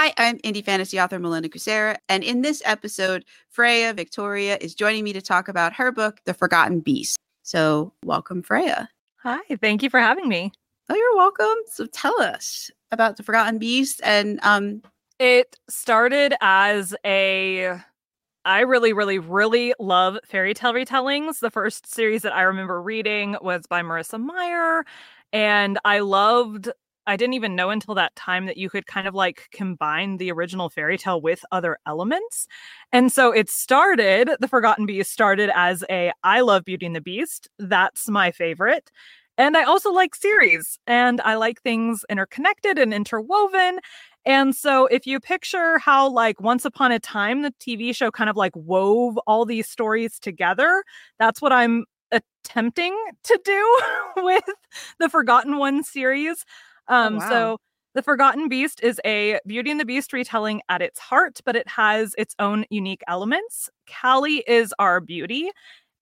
Hi, I'm indie fantasy author Melinda Kucsera, and in this episode, Freya Victoria is joining me to talk about her book, The Forgotten Beast. So, welcome, Freya. Hi, thank you for having me. Oh, you're welcome. So, tell us about The Forgotten Beast and um It started as a I really, really, really love fairy tale retellings. The first series that I remember reading was by Marissa Meyer, and I loved I didn't even know until that time that you could kind of like combine the original fairy tale with other elements. And so it started, The Forgotten Beast started as a I love Beauty and the Beast. That's my favorite. And I also like series and I like things interconnected and interwoven. And so if you picture how like once upon a time the TV show kind of like wove all these stories together, that's what I'm attempting to do with the Forgotten One series. Oh, Um, wow. so the Forgotten Beast is a Beauty and the Beast retelling at its heart, but it has its own unique elements. Callie is our beauty,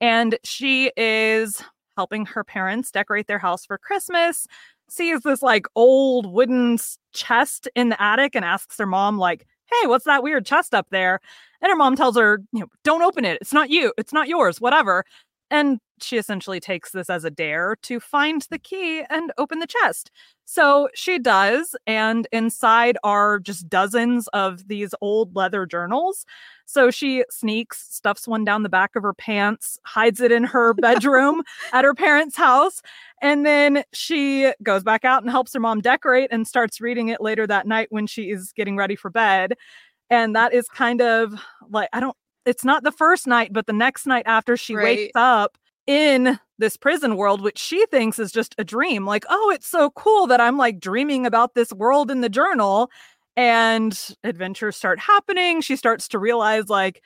and she is helping her parents decorate their house for Christmas. Sees this like old wooden chest in the attic and asks her mom, like, "Hey, what's that weird chest up there?" And her mom tells her, "You know, don't open it. It's not you. It's not yours. Whatever." And she essentially takes this as a dare to find the key and open the chest. So she does, and inside are just dozens of these old leather journals. So she sneaks, stuffs one down the back of her pants, hides it in her bedroom at her parents' house, and then she goes back out and helps her mom decorate and starts reading it later that night when she is getting ready for bed. And that is kind of like, I don't, it's not the first night, but the next night after she Right. wakes up in this prison world, which she thinks is just a dream. Like, oh, it's so cool that I'm like dreaming about this world in the journal. And adventures start happening. She starts to realize, like,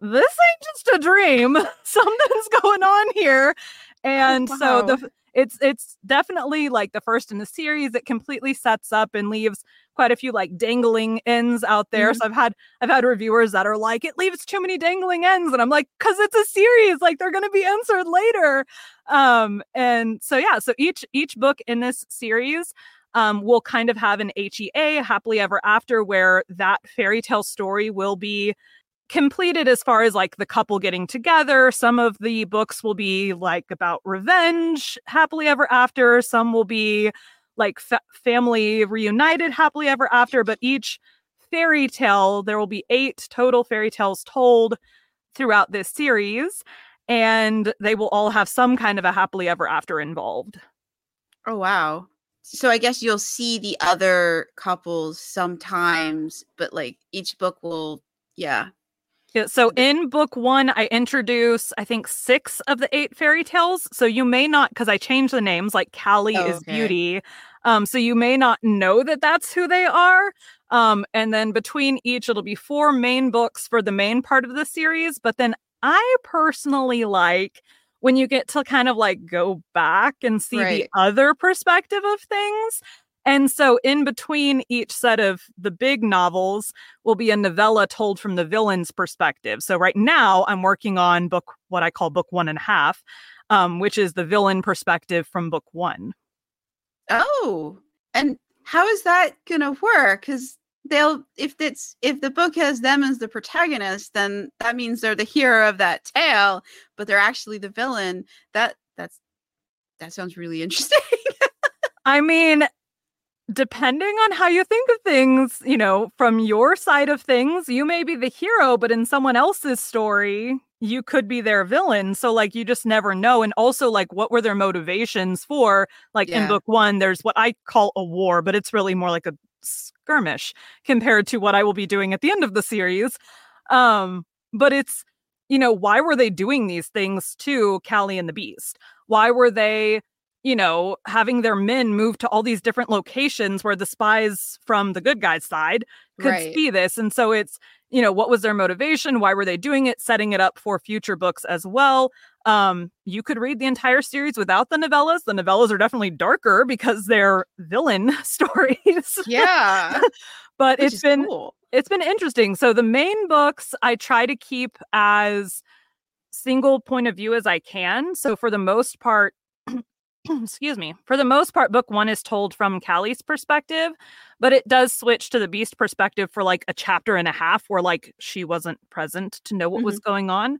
this ain't just a dream. Something's going on here. Oh, and so the wow. It's it's definitely like the first in the series. It completely sets up and leaves quite a few like dangling ends out there. So I've had I've had reviewers that are like, it leaves too many dangling ends. And I'm like, because it's a series, like they're gonna be answered later. Um, and so yeah, so each each book in this series um, will kind of have an HEA, happily ever after, where that fairy tale story will be completed as far as like the couple getting together. Some of the books will be like about revenge, happily ever after. Some will be like fa- family reunited, happily ever after. But each fairy tale, there will be eight total fairy tales told throughout this series. And they will all have some kind of a happily ever after involved. Oh wow. So I guess you'll see the other couples sometimes, but like each book will yeah. Yeah, so in book one, I introduce, I think, six of the eight fairy tales. So you may not, because I changed the names, like Callie Oh, is okay. Beauty. Um, so you may not know that that's who they are. Um, and then between each, it'll be four main books for the main part of the series. But then I personally like when you get to kind of like go back and see Right. the other perspective of things. And so in between each set of the big novels, will be a novella told from the villain's perspective. So right now I'm working on book what I call book one and a half, um, which is the villain perspective from book one. Oh. And how is that gonna work? Because they'll if it's if the book has them as the protagonist, then that means they're the hero of that tale, but they're actually the villain. That that's that sounds really interesting. I mean, depending on how you think of things, you know, from your side of things, you may be the hero, but in someone else's story, you could be their villain. So, like, you just never know. And also, like, what were their motivations for? Like, in book one, there's what I call a war, but it's really more like a skirmish compared to what I will be doing at the end of the series. Um, but it's, you know, why were they doing these things to Callie and the Beast? Why were they you know, having their men move to all these different locations where the spies from the good guys' side could Right. see this. And so it's, you know, what was their motivation? Why were they doing it? Setting it up for future books as well. Um, you could read the entire series without the novellas. The novellas are definitely darker because they're villain stories. yeah. but Which it's been cool. it's been interesting. So the main books I try to keep as single point of view as I can. So for the most part, excuse me, for the most part, book one is told from Callie's perspective, but it does switch to the Beast perspective for like a chapter and a half where like she wasn't present to know what mm-hmm. was going on.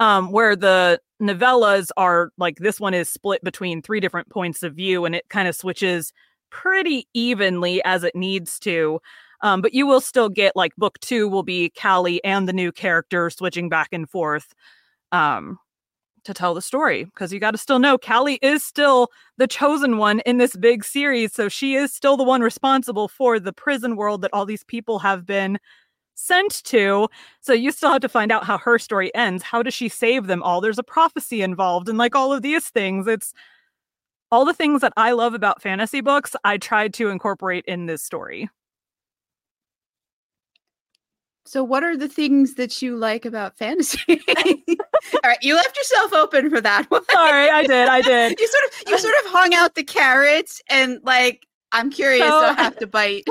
Um, where the novellas are like this one is split between three different points of view and it kind of switches pretty evenly as it needs to. Um, but you will still get like book two will be Callie and the new character switching back and forth. Um, to tell the story because you got to still know Callie is still the chosen one in this big series. So she is still the one responsible for the prison world that all these people have been sent to. So you still have to find out how her story ends. How does she save them all? There's a prophecy involved and like all of these things. It's all the things that I love about fantasy books, I tried to incorporate in this story. So, what are the things that you like about fantasy? All right, you left yourself open for that one. Sorry, I did. I did. you sort of you sort of hung out the carrots, and like I'm curious. So, I have to bite.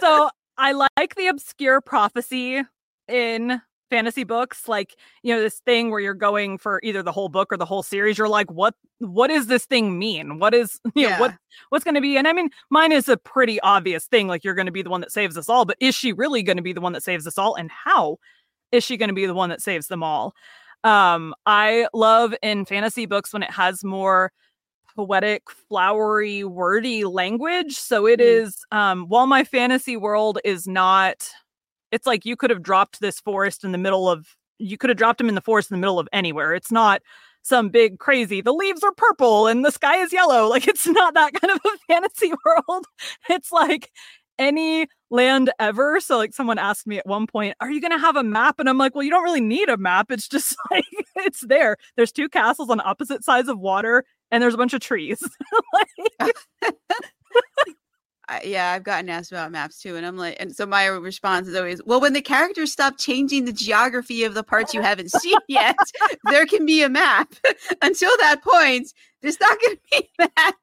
so I like the obscure prophecy in fantasy books like you know this thing where you're going for either the whole book or the whole series you're like what what does this thing mean what is you yeah. know what what's going to be and i mean mine is a pretty obvious thing like you're going to be the one that saves us all but is she really going to be the one that saves us all and how is she going to be the one that saves them all um i love in fantasy books when it has more poetic flowery wordy language so it mm. is um while my fantasy world is not it's like you could have dropped this forest in the middle of you could have dropped him in the forest in the middle of anywhere. It's not some big crazy the leaves are purple and the sky is yellow. Like it's not that kind of a fantasy world. It's like any land ever. So like someone asked me at one point, "Are you going to have a map?" And I'm like, "Well, you don't really need a map. It's just like it's there. There's two castles on opposite sides of water and there's a bunch of trees." like, I, yeah, I've gotten asked about maps too, and I'm like, and so my response is always, well, when the characters stop changing the geography of the parts you haven't seen yet, there can be a map. Until that point, there's not going to be a map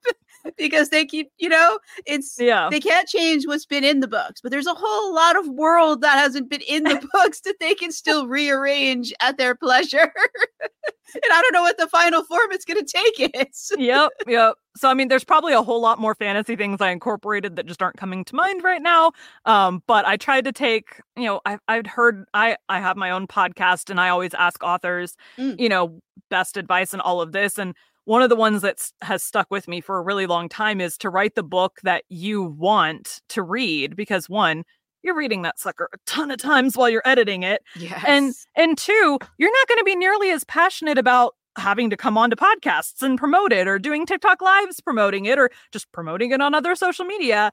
because they keep, you know, it's yeah, they can't change what's been in the books, but there's a whole lot of world that hasn't been in the books that they can still rearrange at their pleasure. and I don't know what the final form it's going to take is. yep, yep. So I mean, there's probably a whole lot more fantasy things I incorporated that just aren't coming to mind right now. Um, but I tried to take, you know, I I'd heard I I have my own podcast and I always ask authors, mm. you know, best advice and all of this and one of the ones that has stuck with me for a really long time is to write the book that you want to read because one you're reading that sucker a ton of times while you're editing it. Yes. And and two, you're not going to be nearly as passionate about having to come on to podcasts and promote it or doing TikTok lives promoting it or just promoting it on other social media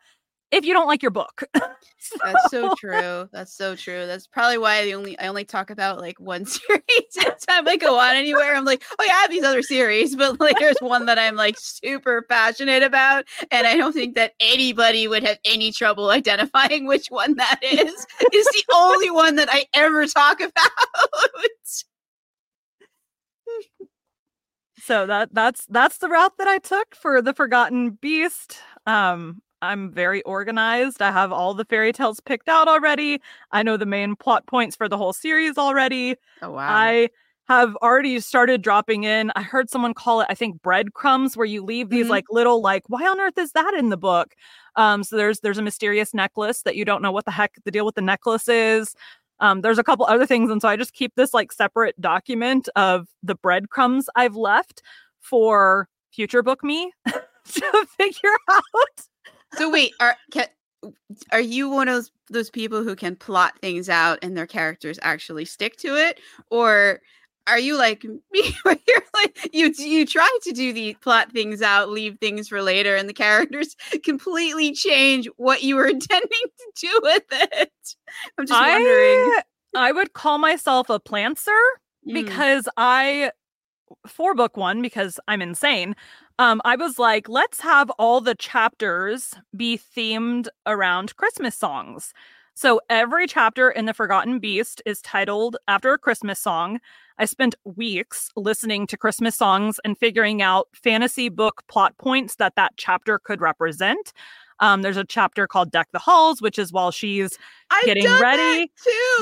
if you don't like your book. so. That's so true. That's so true. That's probably why I only I only talk about like one series anytime I go on anywhere. I'm like, oh yeah, I have these other series, but like there's one that I'm like super passionate about, and I don't think that anybody would have any trouble identifying which one that is. It's the only one that I ever talk about. so that that's that's the route that I took for the Forgotten Beast. Um, I'm very organized. I have all the fairy tales picked out already. I know the main plot points for the whole series already. Oh wow. I have already started dropping in. I heard someone call it, I think, breadcrumbs, where you leave these mm-hmm. like little like, why on earth is that in the book? Um, so there's there's a mysterious necklace that you don't know what the heck the deal with the necklace is. Um, there's a couple other things, and so I just keep this like separate document of the breadcrumbs I've left for future book me to figure out so wait, are can, are you one of those, those people who can plot things out and their characters actually stick to it, or are you like me where you're like you you try to do the plot things out, leave things for later, and the characters completely change what you were intending to do with it? I'm just I, wondering. I would call myself a plantser mm. because I for book one because I'm insane um, I was like, let's have all the chapters be themed around Christmas songs. So every chapter in The Forgotten Beast is titled after a Christmas song. I spent weeks listening to Christmas songs and figuring out fantasy book plot points that that chapter could represent. Um, there's a chapter called "Deck the Halls," which is while she's I've getting ready.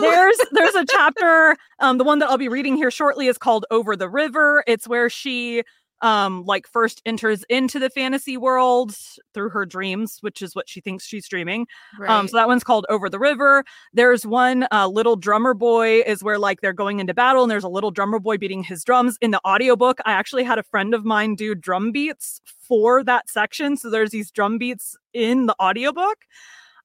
There's there's a chapter. Um, the one that I'll be reading here shortly is called "Over the River." It's where she um like first enters into the fantasy world through her dreams which is what she thinks she's dreaming. Right. um so that one's called over the river. There's one uh, little drummer boy is where like they're going into battle and there's a little drummer boy beating his drums. In the audiobook i actually had a friend of mine do drum beats for that section. So there's these drum beats in the audiobook.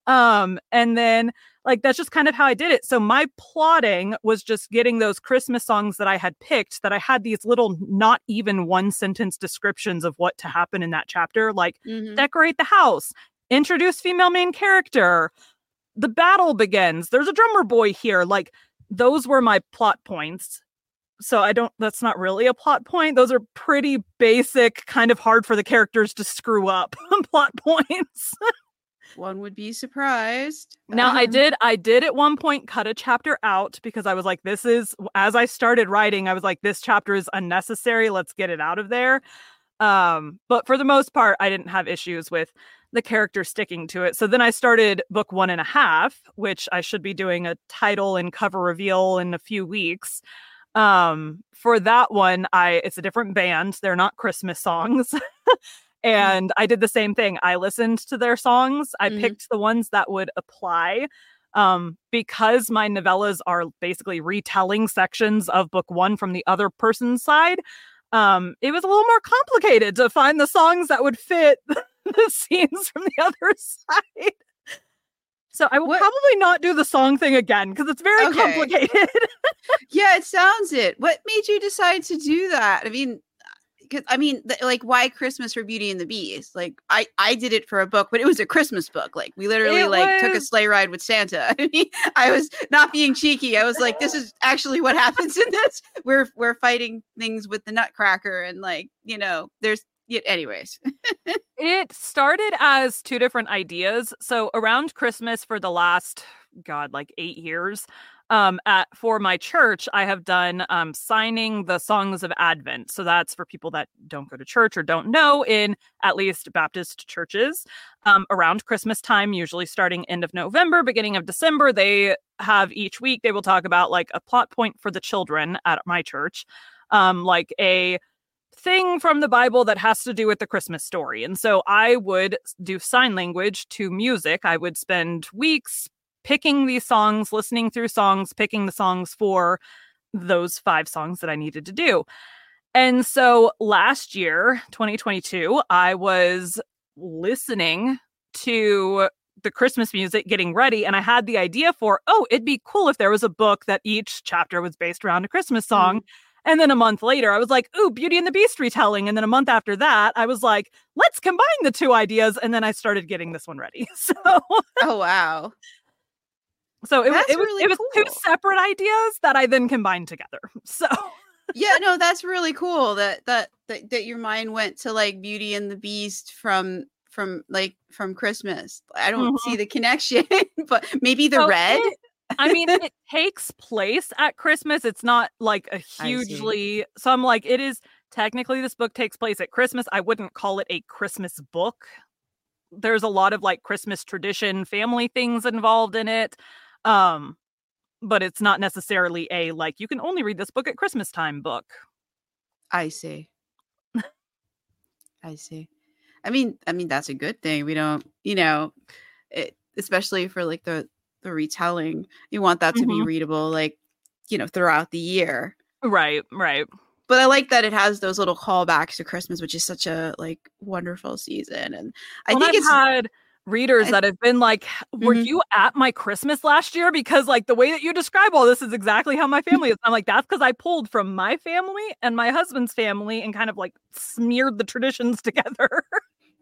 Um and then like that's just kind of how I did it. So my plotting was just getting those Christmas songs that I had picked that I had these little not even one sentence descriptions of what to happen in that chapter like Mhm. decorate the house, introduce female main character, the battle begins. There's a drummer boy here. Like those were my plot points. So I don't that's not really a plot point. Those are pretty basic, kind of hard for the characters to screw up plot points. One would be surprised. Now I Um, did I did at one point cut a chapter out because I was like this is as I started writing I was like this chapter is unnecessary let's get it out of there. Um but for the most part I didn't have issues with the character sticking to it. So then I started book one and a half, which I should be doing a title and cover reveal in a few weeks. Um for that one I it's a different band. They're not Christmas songs. and I did the same thing. I listened to their songs. I Mhm. picked the ones that would apply. Um, because my novellas are basically retelling sections of book one from the other person's side, um, it was a little more complicated to find the songs that would fit the scenes from the other side. So I will What- probably not do the song thing again because it's very Okay. complicated. Yeah, it sounds it. What made you decide to do that? I mean, 'cause- I mean, th- like, why Christmas for Beauty and the Beast? Like, I I did it for a book, but it was a Christmas book. Like, we literally It like took a sleigh ride with Santa. I mean, I was not being cheeky. I was like, this is actually what happens in this. We're we're fighting things with the Nutcracker, and like, you know, there's. Yeah, anyways, It started as two different ideas. So around Christmas for the last god like 8 years um at for my church I have done um signing the songs of advent. So that's for people that don't go to church or don't know in at least Baptist churches. Um around Christmas time usually starting end of November, beginning of December, they have each week they will talk about like a plot point for the children at my church. Um like a thing from the Bible that has to do with the Christmas story. And so I would do sign language to music. I would spend weeks picking these songs, listening through songs, picking the songs for those five songs that I needed to do. And so last year, 2022, I was listening to the Christmas music getting ready and I had the idea for, oh, it'd be cool if there was a book that each chapter was based around a Christmas song. Mm-hmm. And then a month later, I was like, ooh, Beauty and the Beast retelling. And then a month after that, I was like, let's combine the two ideas. And then I started getting this one ready. So, oh wow, so it, was That's it was really it was two separate ideas that I then combined together. So yeah, no, that's really cool that that that, that your mind went to like Beauty and the Beast from from like from Christmas. I don't see mm-hmm. the connection, but maybe the So red. it- I mean, it takes place at Christmas. It's not like a hugely. So I'm like, it is technically this book takes place at Christmas. I wouldn't call it a Christmas book. There's a lot of like Christmas tradition, family things involved in it. Um, but it's not necessarily a like you can only read this book at Christmas time book. I see. I see. I mean, I mean that's a good thing. We don't, you know, it, especially for like the the retelling. You want that to be Mhm. readable, like you know, throughout the year. Right, right. But I like that it has those little callbacks to Christmas, which is such a like wonderful season. And I Well, think I've it's had readers that have been like, "Were Mhm. you at my Christmas last year?" Because like the way that you describe all this is exactly how my family is. I'm like, that's because I pulled from my family and my husband's family and kind of like smeared the traditions together.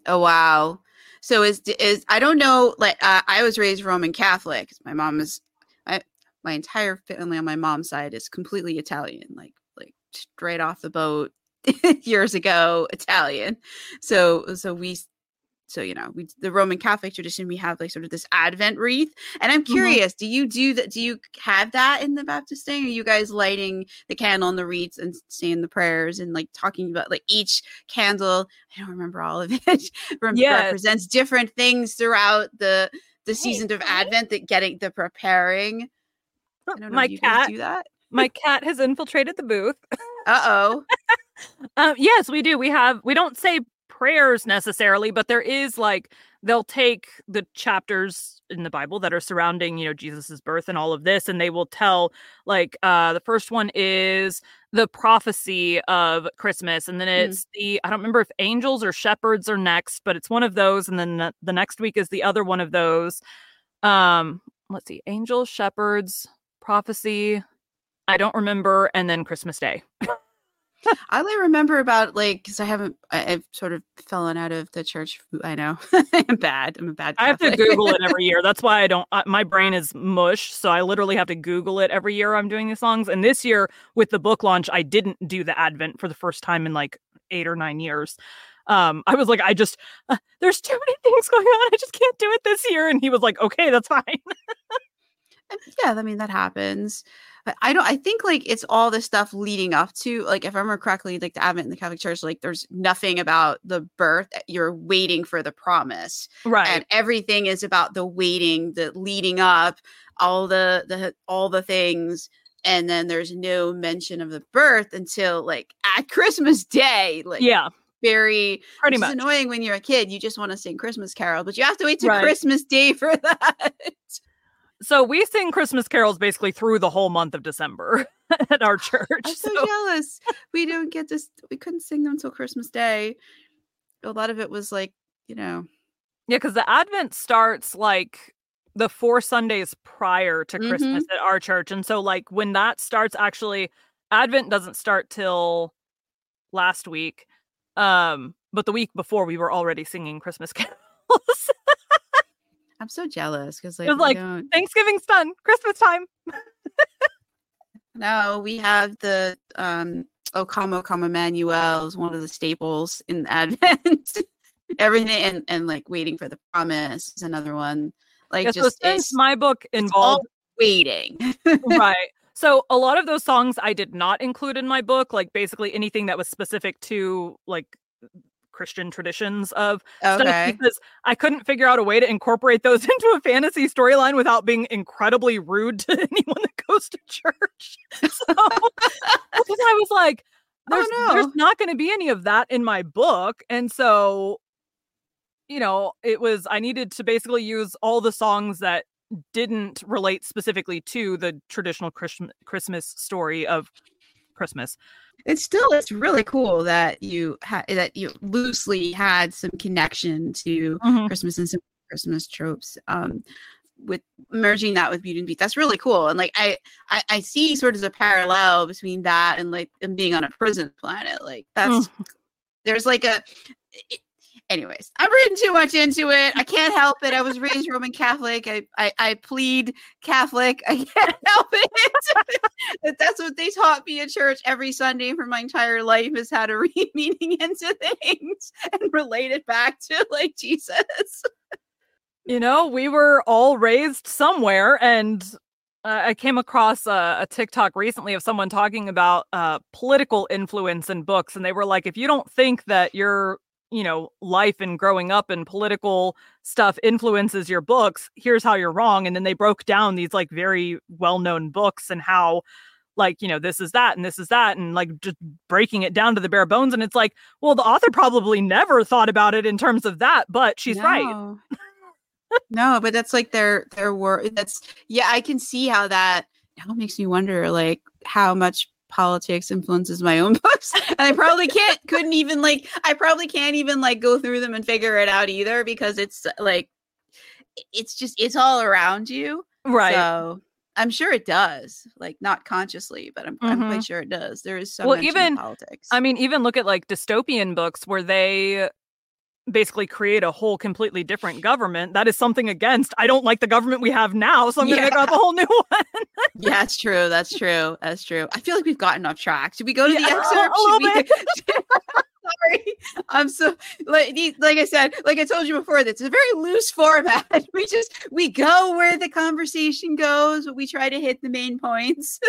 Oh wow. So is is I don't know like uh, I was raised Roman Catholic. My mom is I my entire family on my mom's side is completely Italian, like like straight off the boat years ago Italian. So so we so you know we the Roman Catholic tradition we have like sort of this Advent wreath, and I'm Mhm. curious, do you do that? Do you have that in the Baptist thing? Are you guys lighting the candle and the wreaths and saying the prayers and like talking about like each candle? I don't remember all of it. rem- Yes. represents different things throughout the the season of okay. Advent that getting the preparing. I don't know. my do you guys cat, do that? my cat has infiltrated the booth. Uh oh. um, yes, we do. We have. We don't say prayers necessarily, but there is like they'll take the chapters in the Bible that are surrounding, you know, Jesus's birth and all of this, and they will tell like uh the first one is the prophecy of Christmas, and then Mm. it's the I don't remember if angels or shepherds are next, but it's one of those, and then the, the next week is the other one of those. Um, let's see, angels, shepherds, prophecy. I don't remember, and then Christmas Day. I only remember about like because I haven't. I, I've sort of fallen out of the church. I know I'm bad. I'm a bad. I have to Google it every year. That's why I don't. Uh, my brain is mush, so I literally have to Google it every year. I'm doing these songs, and this year with the book launch, I didn't do the Advent for the first time in like eight or nine years. Um, I was like, I just uh, there's too many things going on. I just can't do it this year. And he was like, Okay, that's fine. Yeah, I mean that happens. But I don't. I think like it's all the stuff leading up to like if I remember correctly, like the Advent in the Catholic Church, like there's nothing about the birth. Eh, you're waiting for the promise, right. and everything is about the waiting, the leading up, all the the all the things. And then there's no mention of the birth until like at Christmas Day. Like yeah, very pretty much. annoying when you're a kid. You just want to sing Christmas Carol, but you have to wait till Right. Christmas Day for that. So we sing Christmas carols basically through the whole month of December at our church. I'm so, so- jealous. We don't get this. We couldn't sing them until Christmas Day. A lot of it was like, you know, Yeah, because the Advent starts like the four Sundays prior to Christmas at our church. And so, like, when that starts, actually, Advent doesn't start till last week. Um, but the week before, we were already singing Christmas carols. I'm so jealous because like, was like- don't- Thanksgiving's done, Christmas time. no, we have the um, O Come, O Come Emmanuel is one of the staples in Advent. Everything and and like waiting for the promise is another one. Like Yeah, so just since my book involved waiting. right. So a lot of those songs I did not include in my book, like basically anything that was specific to like Christian traditions of stuff because I couldn't figure out a way to incorporate those into a fantasy storyline without being incredibly rude to anyone that goes to church. So because I was like, Oh, there's, no. there's not going to be any of that in my book. And so, you know, it was, I needed to basically use all the songs that didn't relate specifically to the traditional Christ- Christmas story of Christmas. it's still it's really cool that you had that you loosely had some connection to Christmas and some Christmas tropes. Um, with merging that with Beauty and Beast, that's really cool. And like I, I, I see sort of a parallel between that and like and being on a prison planet. Like that's there's like a. it- anyways, I'm reading too much into it. I can't help it. I was raised Roman Catholic. I, I, I plead Catholic. I can't help it. That- that's what they taught me at church every Sunday for my entire life is how to read meaning into things and relate it back to like Jesus. you know, we were all raised somewhere, and uh, I came across a, a TikTok recently of someone talking about uh, political influence in books, and they were like, if you don't think that your you know life and growing up and political stuff influences your books here's how you're wrong and then they broke down these like very well-known books and how like you know this is that and this is that and like just breaking it down to the bare bones and it's like well the author probably never thought about it in terms of that but she's right No. no, but that's like their their word. That's yeah, I can see how that now makes me wonder like how much politics influences my own books. And I probably can't couldn't even like I probably can't even like go through them and figure it out either because it's like it's just it's all around you. right So I'm sure it does, like not consciously, but I'm, I'm Mhm. quite sure it does. There is so Well, even- politics. I mean, even look at like dystopian books where they basically create a whole completely different government. That is something against. I don't like the government we have now, so I'm going to make up a whole new one. yeah, that's true. That's true. That's true. I feel like we've gotten off track. Should we go to Yeah, the a excerpt? little Should we- Sorry, I'm so like like I said, like I told you before. That's a very loose format. We just we go where the conversation goes, but we try to hit the main points.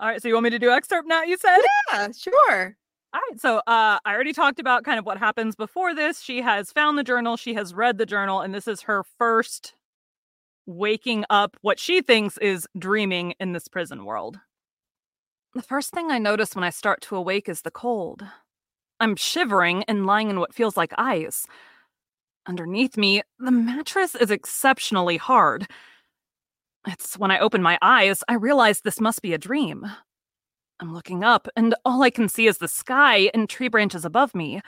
All right, so you want me to do excerpt now? You said. yeah, sure. All right, so uh, I already talked about kind of what happens before this. She has found the journal, she has read the journal, and this is her first waking up what she thinks is dreaming in this prison world. The first thing I notice when I start to awake is the cold. I'm shivering and lying in what feels like ice. Underneath me, the mattress is exceptionally hard. It's when I open my eyes, I realize this must be a dream. I'm looking up, and all I can see is the sky and tree branches above me.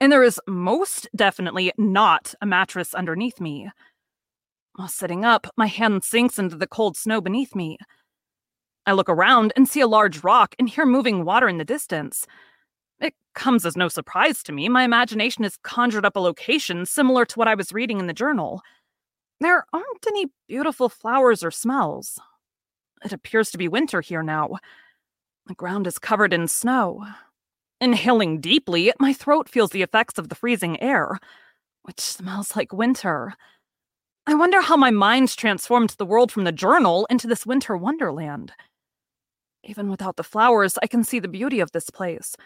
And there is most definitely not a mattress underneath me. While sitting up, my hand sinks into the cold snow beneath me. I look around and see a large rock and hear moving water in the distance. It comes as no surprise to me. My imagination has conjured up a location similar to what I was reading in the journal. There aren't any beautiful flowers or smells. It appears to be winter here now. The ground is covered in snow. Inhaling deeply, my throat feels the effects of the freezing air, which smells like winter. I wonder how my mind transformed the world from the journal into this winter wonderland. Even without the flowers, I can see the beauty of this place.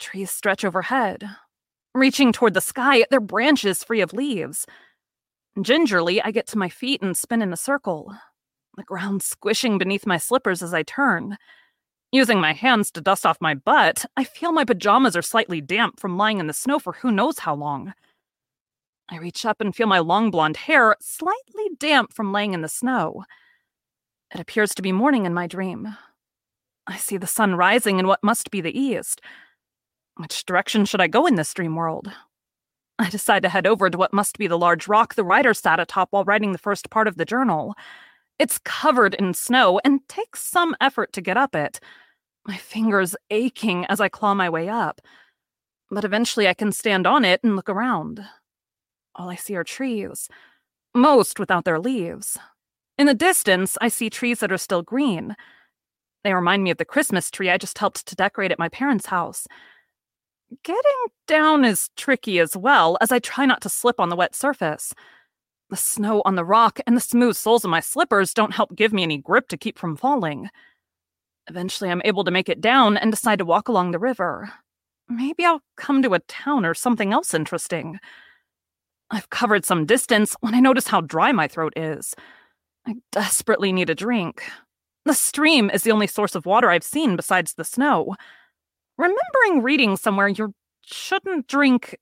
Trees stretch overhead. Reaching toward the sky, their branches free of leaves. Gingerly, I get to my feet and spin in a circle, the ground squishing beneath my slippers as I turn. Using my hands to dust off my butt, I feel my pajamas are slightly damp from lying in the snow for who knows how long. I reach up and feel my long blonde hair slightly damp from laying in the snow. It appears to be morning in my dream. I see the sun rising in what must be the east. Which direction should I go in this dream world? I decide to head over to what must be the large rock the writer sat atop while writing the first part of the journal. It's covered in snow and takes some effort to get up it, my fingers aching as I claw my way up. But eventually I can stand on it and look around. All I see are trees, most without their leaves. In the distance, I see trees that are still green. They remind me of the Christmas tree I just helped to decorate at my parents' house. Getting down is tricky as well, as I try not to slip on the wet surface. The snow on the rock and the smooth soles of my slippers don't help give me any grip to keep from falling. Eventually, I'm able to make it down and decide to walk along the river. Maybe I'll come to a town or something else interesting. I've covered some distance when I notice how dry my throat is. I desperately need a drink. The stream is the only source of water I've seen besides the snow. Remembering reading somewhere you shouldn't drink,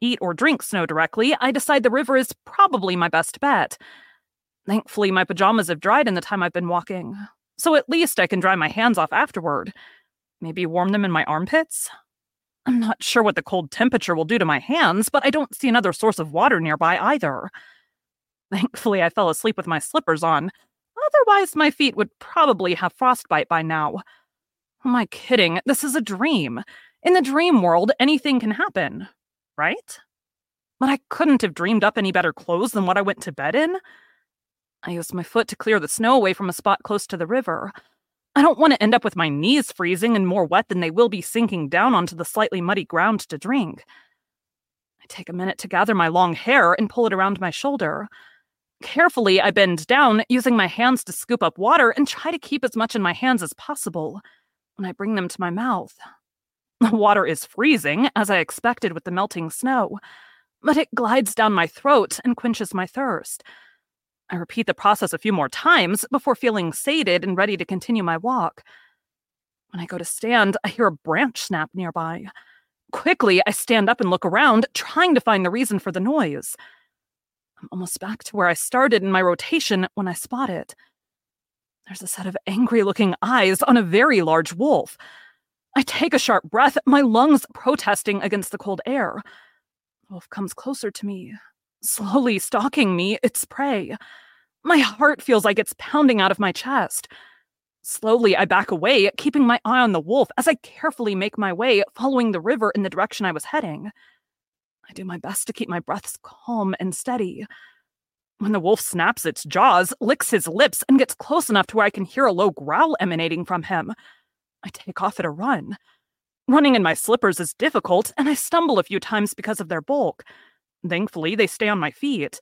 eat, or drink snow directly, I decide the river is probably my best bet. Thankfully, my pajamas have dried in the time I've been walking, so at least I can dry my hands off afterward. Maybe warm them in my armpits? I'm not sure what the cold temperature will do to my hands, but I don't see another source of water nearby either. Thankfully, I fell asleep with my slippers on. Otherwise, my feet would probably have frostbite by now. Am I kidding? This is a dream. In the dream world, anything can happen, right? But I couldn't have dreamed up any better clothes than what I went to bed in. I used my foot to clear the snow away from a spot close to the river. I don't want to end up with my knees freezing and more wet than they will be sinking down onto the slightly muddy ground to drink. I take a minute to gather my long hair and pull it around my shoulder. Carefully, I bend down, using my hands to scoop up water and try to keep as much in my hands as possible when I bring them to my mouth. The water is freezing, as I expected with the melting snow, but it glides down my throat and quenches my thirst. I repeat the process a few more times before feeling sated and ready to continue my walk. When I go to stand, I hear a branch snap nearby. Quickly, I stand up and look around, trying to find the reason for the noise. I'm almost back to where I started in my rotation when I spot it. There's a set of angry looking eyes on a very large wolf. I take a sharp breath, my lungs protesting against the cold air. The wolf comes closer to me, slowly stalking me, its prey. My heart feels like it's pounding out of my chest. Slowly, I back away, keeping my eye on the wolf as I carefully make my way, following the river in the direction I was heading. I do my best to keep my breaths calm and steady. When the wolf snaps its jaws, licks his lips, and gets close enough to where I can hear a low growl emanating from him, I take off at a run. Running in my slippers is difficult, and I stumble a few times because of their bulk. Thankfully, they stay on my feet.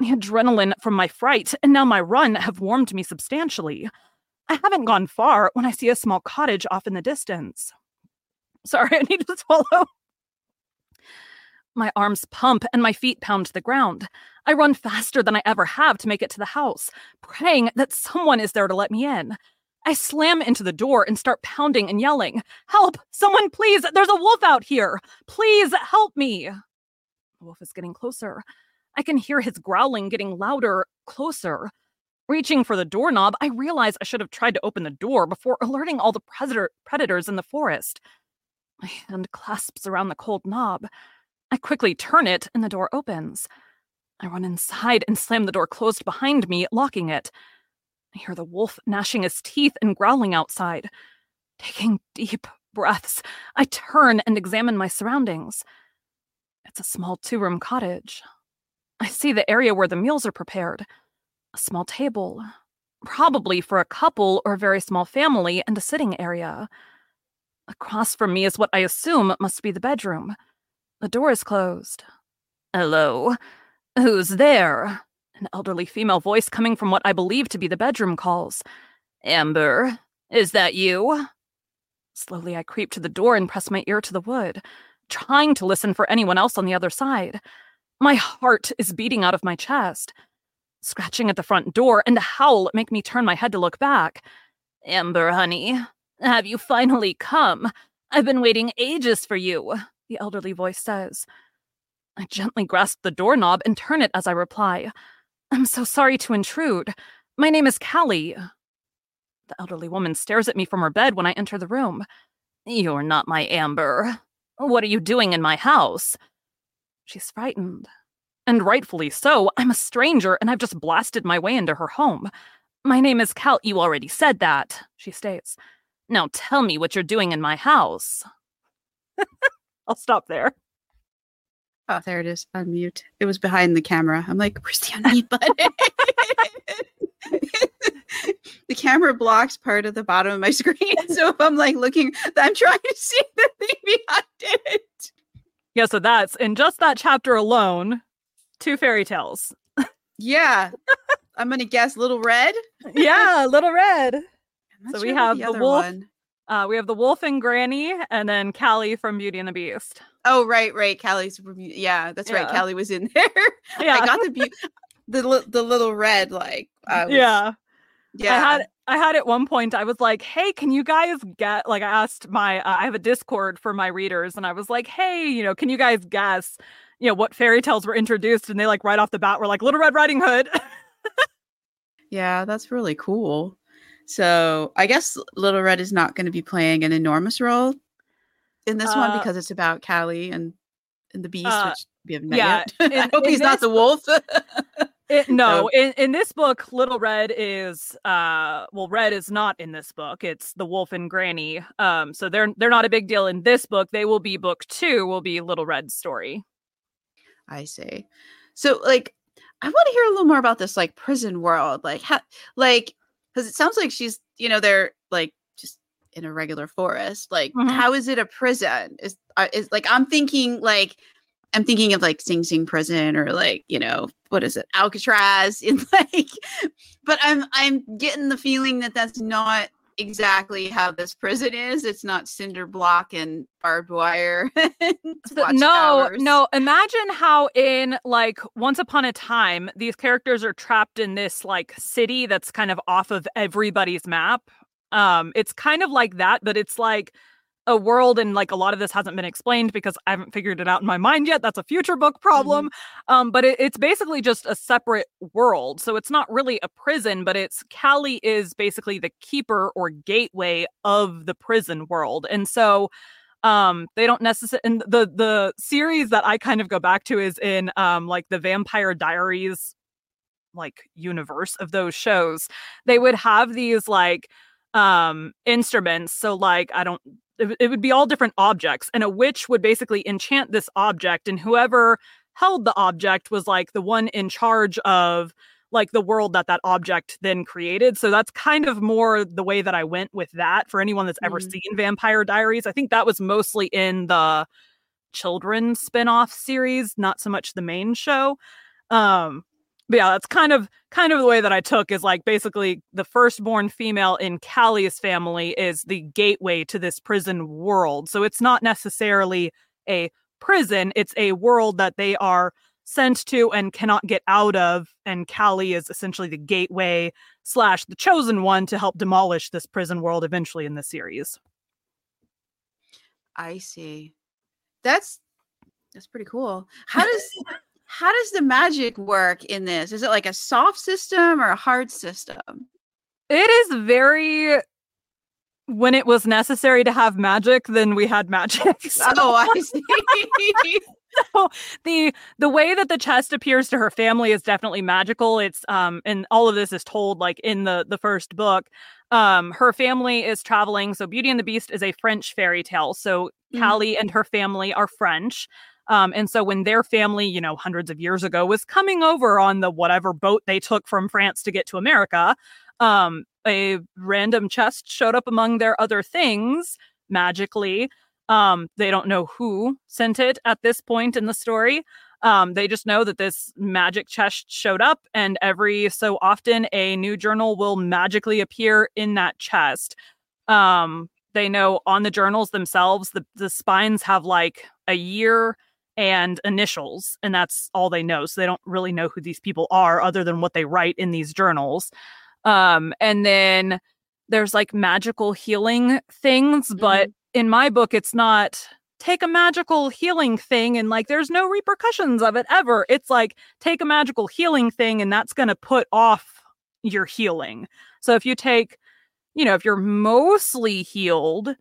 The adrenaline from my fright and now my run have warmed me substantially. I haven't gone far when I see a small cottage off in the distance. Sorry, I need to swallow. My arms pump and my feet pound the ground. I run faster than I ever have to make it to the house, praying that someone is there to let me in. I slam into the door and start pounding and yelling, Help! Someone, please! There's a wolf out here! Please help me! Wolf is getting closer. I can hear his growling getting louder, closer. Reaching for the doorknob, I realize I should have tried to open the door before alerting all the predator- predators in the forest. My hand clasps around the cold knob. I quickly turn it, and the door opens. I run inside and slam the door closed behind me, locking it. I hear the wolf gnashing his teeth and growling outside. Taking deep breaths, I turn and examine my surroundings. It's a small two room cottage. I see the area where the meals are prepared a small table, probably for a couple or a very small family, and a sitting area. Across from me is what I assume must be the bedroom. The door is closed. Hello? Who's there? An elderly female voice coming from what I believe to be the bedroom calls. Amber, is that you? Slowly, I creep to the door and press my ear to the wood, trying to listen for anyone else on the other side. My heart is beating out of my chest. Scratching at the front door and a howl make me turn my head to look back. Amber, honey, have you finally come? I've been waiting ages for you, the elderly voice says. I gently grasp the doorknob and turn it as I reply. I'm so sorry to intrude. My name is Callie. The elderly woman stares at me from her bed when I enter the room. You're not my Amber. What are you doing in my house? She's frightened. And rightfully so. I'm a stranger and I've just blasted my way into her home. My name is Cal. You already said that, she states. Now tell me what you're doing in my house. I'll stop there. Oh, there it is. Unmute. It was behind the camera. I'm like, where's the unmute button? the camera blocks part of the bottom of my screen. So if I'm like looking, I'm trying to see the thing behind it. Yeah, so that's in just that chapter alone, two fairy tales. Yeah. I'm gonna guess Little Red. yeah, Little Red. So we have the, the wolf. Uh, we have the wolf and Granny, and then Callie from Beauty and the Beast. Oh, right, right. Callie's yeah, that's yeah. right. Callie was in there. Yeah, I got the be- the the little red like. Was, yeah, yeah. I had I had at one point I was like, "Hey, can you guys get like?" I asked my uh, I have a Discord for my readers, and I was like, "Hey, you know, can you guys guess, you know, what fairy tales were introduced?" And they like right off the bat were like Little Red Riding Hood. yeah, that's really cool. So I guess Little Red is not going to be playing an enormous role in this uh, one because it's about Callie and and the beast, uh, which we haven't met yeah, yet. In, I hope he's this, not the wolf. it, no, in in this book, Little Red is uh well, Red is not in this book. It's the wolf and Granny. Um, so they're they're not a big deal in this book. They will be book two. Will be Little Red's story. I see. So like, I want to hear a little more about this like prison world. Like, how like because it sounds like she's you know they're like just in a regular forest like mm-hmm. how is it a prison is uh, is like i'm thinking like i'm thinking of like sing sing prison or like you know what is it alcatraz in like but i'm i'm getting the feeling that that's not exactly how this prison is. It's not cinder block and barbed wire. no, no. Imagine how in like Once Upon a Time, these characters are trapped in this like city that's kind of off of everybody's map. Um, it's kind of like that, but it's like a world and like a lot of this hasn't been explained because i haven't figured it out in my mind yet. That's a future book problem. Mm-hmm. um but it, it's basically just a separate world. So it's not really a prison but it's callie is basically the keeper or gateway of the prison world. And so um they don't necessarily and the the series that i kind of go back to is in um like the vampire diaries like universe of those shows. They would have these like um instruments. So like i don't it would be all different objects and a witch would basically enchant this object and whoever held the object was like the one in charge of like the world that that object then created. So that's kind of more the way that i went with that for anyone that's ever mm-hmm. seen vampire diaries. I think that was mostly in the children's spin-off series not so much the main show. Um but yeah, that's kind of kind of the way that I took is like basically the firstborn female in Callie's family is the gateway to this prison world. So it's not necessarily a prison, it's a world that they are sent to and cannot get out of. And Callie is essentially the gateway slash the chosen one to help demolish this prison world eventually in the series. I see. That's that's pretty cool. How does how does the magic work in this? Is it like a soft system or a hard system? It is very when it was necessary to have magic, then we had magic. So, oh, I see. so the the way that the chest appears to her family is definitely magical. It's um and all of this is told like in the the first book. Um her family is traveling. So Beauty and the Beast is a French fairy tale. So mm-hmm. Callie and her family are French. Um, and so when their family, you know, hundreds of years ago was coming over on the whatever boat they took from France to get to America, um, a random chest showed up among their other things magically. Um, they don't know who sent it at this point in the story. Um, they just know that this magic chest showed up, and every so often a new journal will magically appear in that chest. Um, they know on the journals themselves, the, the spines have like a year and initials, and that's all they know. So they don't really know who these people are other than what they write in these journals. Um, and then there's like magical healing things, mm-hmm. but in my book, it's not take a magical healing thing and like there's no repercussions of it ever. It's like take a magical healing thing and that's going to put off your healing. So if you take, you know, if you're mostly healed,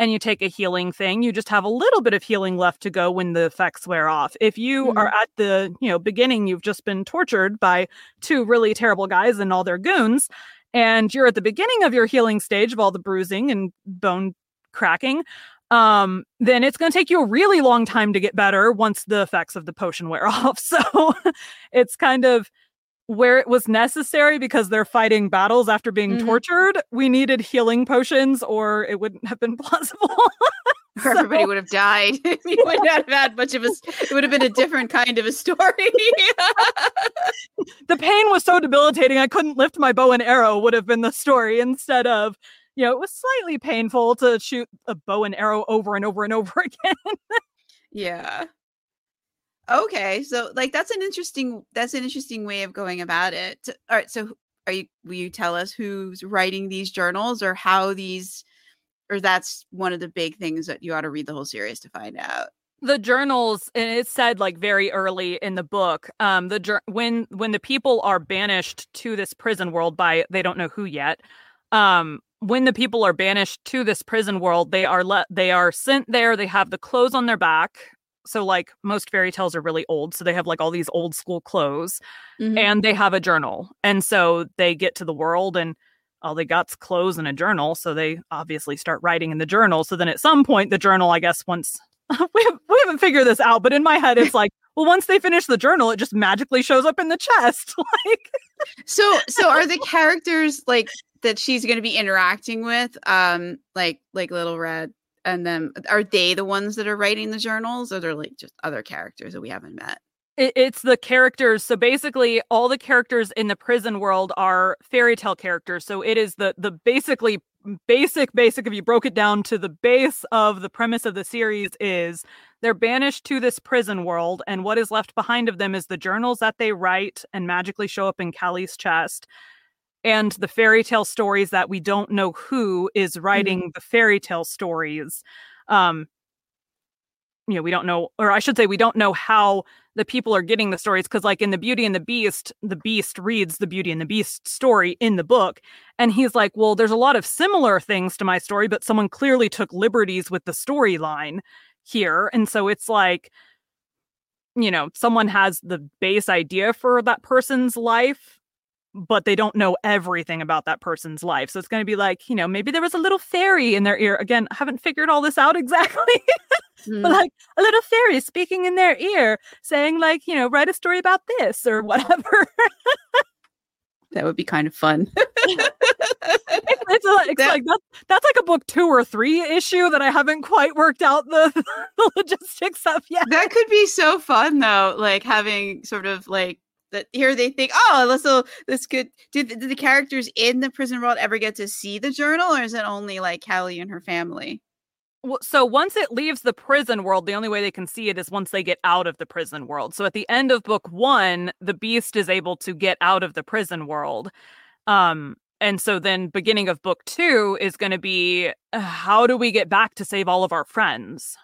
and you take a healing thing, you just have a little bit of healing left to go when the effects wear off. If you mm-hmm. are at the, you know, beginning, you've just been tortured by two really terrible guys and all their goons, and you're at the beginning of your healing stage of all the bruising and bone cracking, um, then it's going to take you a really long time to get better once the effects of the potion wear off. So it's kind of where it was necessary because they're fighting battles after being mm-hmm. tortured, we needed healing potions or it wouldn't have been plausible. so, everybody would have died. you would not have had much of a it would have been a different kind of a story. the pain was so debilitating I couldn't lift my bow and arrow would have been the story instead of you know, it was slightly painful to shoot a bow and arrow over and over and over again. yeah. Okay, so like that's an interesting that's an interesting way of going about it. All right, so are you will you tell us who's writing these journals or how these or that's one of the big things that you ought to read the whole series to find out the journals and it said like very early in the book um the when when the people are banished to this prison world by they don't know who yet um when the people are banished to this prison world they are let they are sent there they have the clothes on their back so like most fairy tales are really old so they have like all these old school clothes mm-hmm. and they have a journal and so they get to the world and all they got's clothes and a journal so they obviously start writing in the journal so then at some point the journal i guess once we, have, we haven't figured this out but in my head it's like well once they finish the journal it just magically shows up in the chest like so so are the characters like that she's going to be interacting with um like like little red and then uh, are they the ones that are writing the journals or they're like just other characters that we haven't met? It's the characters so basically all the characters in the prison world are fairy tale characters so it is the the basically basic basic if you broke it down to the base of the premise of the series is they're banished to this prison world and what is left behind of them is the journals that they write and magically show up in Callie's chest and the fairy tale stories that we don't know who is mm-hmm. writing mm-hmm. the fairy tale stories um you know we don't know or i should say we don't know how the people are getting the stories because like in the beauty and the beast the beast reads the beauty and the beast story in the book and he's like well there's a lot of similar things to my story but someone clearly took liberties with the storyline here and so it's like you know someone has the base idea for that person's life but they don't know everything about that person's life. So it's going to be like, you know, maybe there was a little fairy in their ear. Again, I haven't figured all this out exactly. mm. But like a little fairy speaking in their ear saying like, you know, write a story about this or whatever. that would be kind of fun. it's, it's, a, it's that, like that's, that's like a book two or three issue that I haven't quite worked out the, the logistics of yet. That could be so fun though, like having sort of like that here they think, oh, this will this could do the, the characters in the prison world ever get to see the journal, or is it only like Callie and her family? Well, so once it leaves the prison world, the only way they can see it is once they get out of the prison world. So at the end of book one, the beast is able to get out of the prison world. Um, and so then beginning of book two is going to be uh, how do we get back to save all of our friends?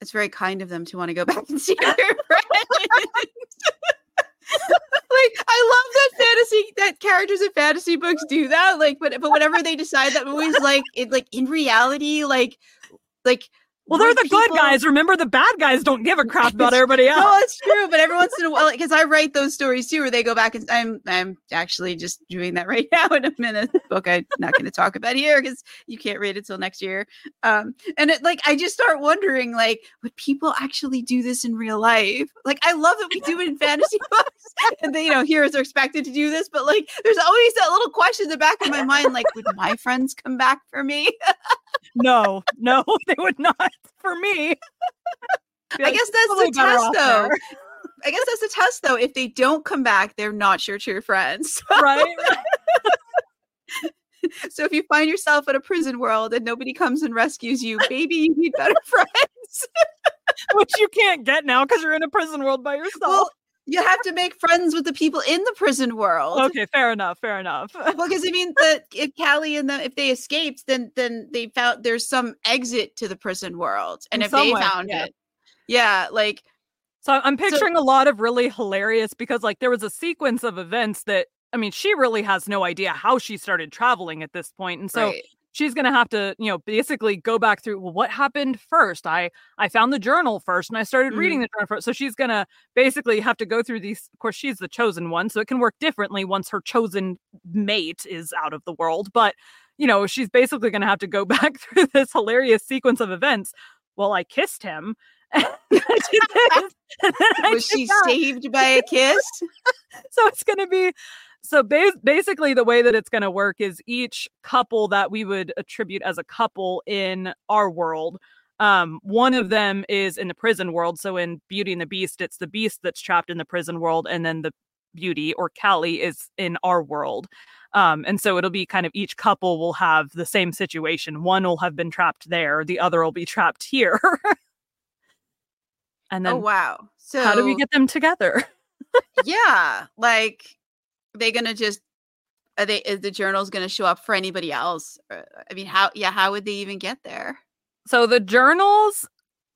It's very kind of them to want to go back and see their friends. like I love that fantasy that characters in fantasy books do that. Like, but but whenever they decide that movies like it like in reality, like like well, they're the people... good guys. Remember, the bad guys don't give a crap about everybody else. no, it's true. But every once in a while, because I write those stories too, where they go back and I'm I'm actually just doing that right now in a minute book. I'm not going to talk about here because you can't read it till next year. Um, and it like I just start wondering, like, would people actually do this in real life? Like, I love that we do it in fantasy books, and they, you know, heroes are expected to do this, but like, there's always that little question in the back of my mind, like, would my friends come back for me? No, no, they would not for me. I guess that's the test, though. I guess that's the test, though. If they don't come back, they're not your true friends. right. so if you find yourself in a prison world and nobody comes and rescues you, maybe you need better friends. Which you can't get now because you're in a prison world by yourself. Well, you have to make friends with the people in the prison world. Okay, fair enough, fair enough. well, because I mean, the if Callie and them if they escaped, then then they found there's some exit to the prison world, and in if they way, found yeah. it, yeah, like. So I'm picturing so, a lot of really hilarious because like there was a sequence of events that I mean she really has no idea how she started traveling at this point, and so right she's going to have to you know basically go back through well what happened first? I i found the journal first and i started mm-hmm. reading the journal first so she's going to basically have to go through these of course she's the chosen one so it can work differently once her chosen mate is out of the world but you know she's basically going to have to go back through this hilarious sequence of events. Well i kissed him. Was she saved by a kiss? So it's going to be so ba- basically the way that it's going to work is each couple that we would attribute as a couple in our world um one of them is in the prison world so in beauty and the beast it's the beast that's trapped in the prison world and then the beauty or callie is in our world. Um and so it'll be kind of each couple will have the same situation. One will have been trapped there the other will be trapped here. And then oh wow. so how do we get them together? Yeah like they gonna just are they is the journals gonna show up for anybody else uh, i mean how yeah how would they even get there so the journals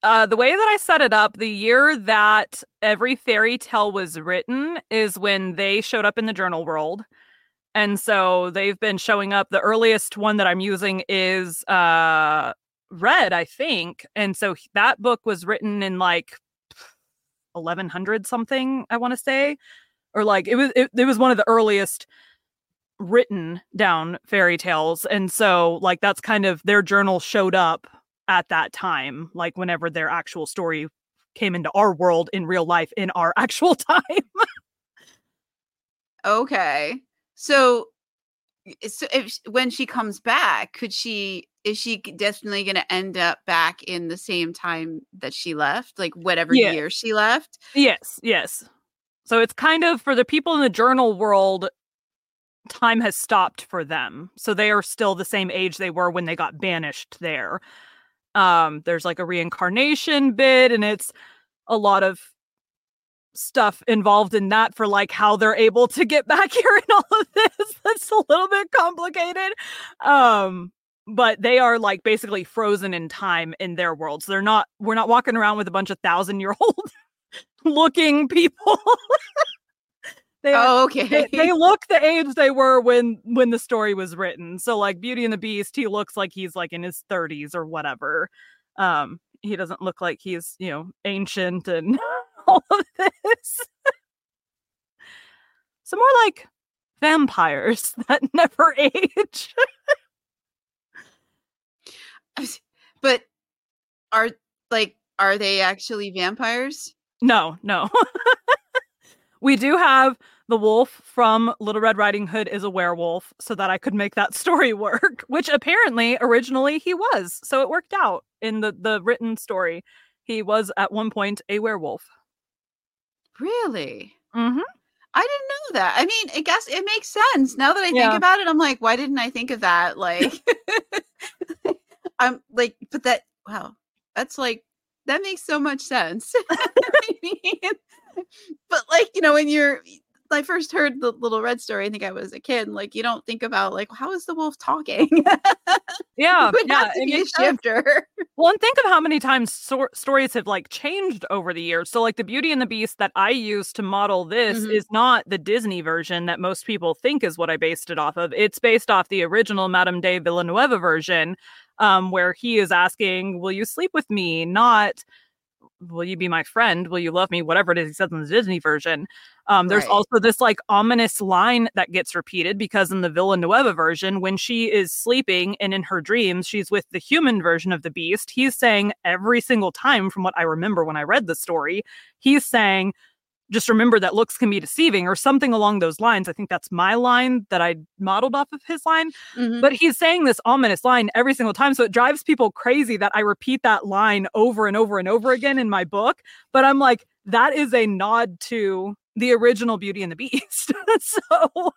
uh, the way that I set it up, the year that every fairy tale was written is when they showed up in the journal world. And so they've been showing up. The earliest one that I'm using is uh, Red, I think. And so that book was written in like 1100 something, I want to say or like it was it, it was one of the earliest written down fairy tales and so like that's kind of their journal showed up at that time like whenever their actual story came into our world in real life in our actual time. Okay. So so if when she comes back could she is she definitely going to end up back in the same time that she left? Like whatever yeah. year she left? Yes yes so it's kind of for the people in the journal world, time has stopped for them. So they are still the same age they were when they got banished there. Um, there's like a reincarnation bit, and it's a lot of stuff involved in that for like how they're able to get back here and all of this. That's a little bit complicated. Um, but they are like basically frozen in time in their world. So they're not we're not walking around with a bunch of thousand year old looking people. they oh, okay. They, they, look the age they were when when the story was written. So like Beauty and the Beast, he looks like he's like in his 30s or whatever. Um, he doesn't look like he's, you know, ancient and all of this. so more like vampires that never age. but are like are they actually vampires? No, no. we do have the wolf from Little Red Riding Hood is a werewolf, so that I could make that story work, which apparently originally he was. So it worked out in the the written story. He was at one point a werewolf. Really? Mm-hmm. I didn't know that. I mean, I guess it makes sense. Now that I yeah. think about it, I'm like, why didn't I think of that? Like I'm like, but that wow, that's like that makes so much sense. but like you know, when you're I first heard the little red story, I think I was a kid. Like you don't think about like how is the wolf talking? yeah, yeah, to be a shifter. Well, and think of how many times stor- stories have like changed over the years. So, like the Beauty and the Beast that I use to model this Mhm. is not the Disney version that most people think is what I based it off of. It's based off the original Madame de Villeneuve version, um, where he is asking, "Will you sleep with me?" Not will you be my friend? Will you love me? Whatever it is he says in the Disney version. Um, there's Right. also this like ominous line that gets repeated because in the Villeneuve version, when she is sleeping and in her dreams, she's with the human version of the beast. He's saying every single time, from what I remember when I read the story, he's saying, just remember that looks can be deceiving or something along those lines. I think that's my line that I modeled off of his line. Mhm. But he's saying this ominous line every single time. So it drives people crazy that I repeat that line over and over and over again in my book. But I'm like, that is a nod to the original Beauty and the Beast. so,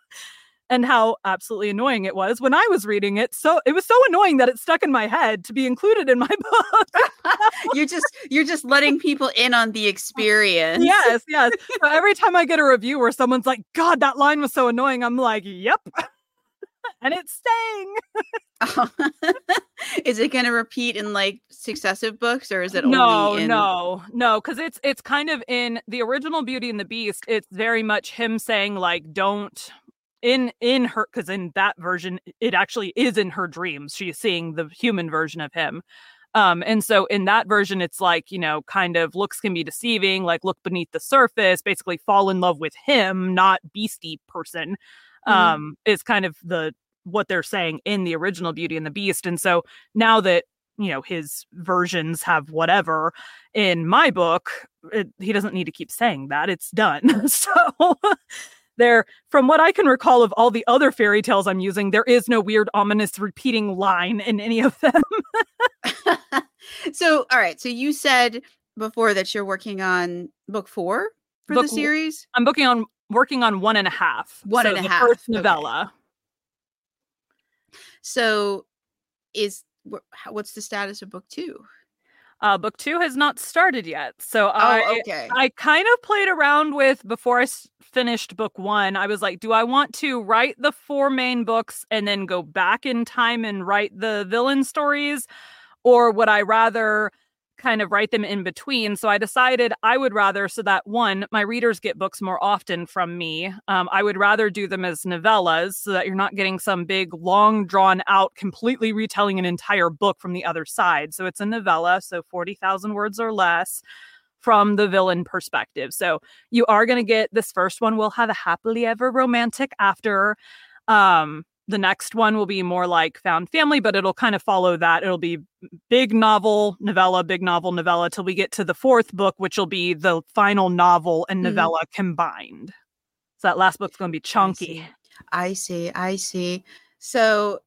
and how absolutely annoying it was when I was reading it. So it was so annoying that it stuck in my head to be included in my book. you're just you're just letting people in on the experience. yes, yes. So every time I get a review where someone's like, God, that line was so annoying, I'm like, yep. and it's staying. is it going to repeat in like successive books or is it no only in no no because it's it's kind of in the original beauty and the beast it's very much him saying like don't in in her because in that version it actually is in her dreams she's seeing the human version of him. Um and so in that version it's like you know kind of looks can be deceiving like look beneath the surface basically fall in love with him not beastie person Mhm. um is kind of the what they're saying in the original beauty and the beast. And so now that you know his versions have whatever in my book it, he doesn't need to keep saying that it's done. So there from what i can recall of all the other fairy tales i'm using there is no weird ominous repeating line in any of them so all right so you said before that you're working on book four for Book the series i'm booking on working on one and a half One so and a the half, first okay. novella so is what's the status of book two? Uh book two has not started yet so Oh, i okay I kind of played around with before I s- finished book one. I was like, do I want to write the four main books and then go back in time and write the villain stories? Or would I rather kind of write them in between? So I decided I would rather, so that one, my readers get books more often from me. Um, I would rather do them as novellas so that you're not getting some big, long, drawn out, completely retelling an entire book from the other side. So it's a novella, so 40,000 words or less from the villain perspective. So you are going to get this first one will have a happily ever romantic after. Um, the next one will be more like found family, but it'll kind of follow that. It'll be big novel, novella, big novel, novella till we get to the fourth book, which will be the final novel and Mhm. novella combined. So that last book's going to be chunky. I see. I see. So,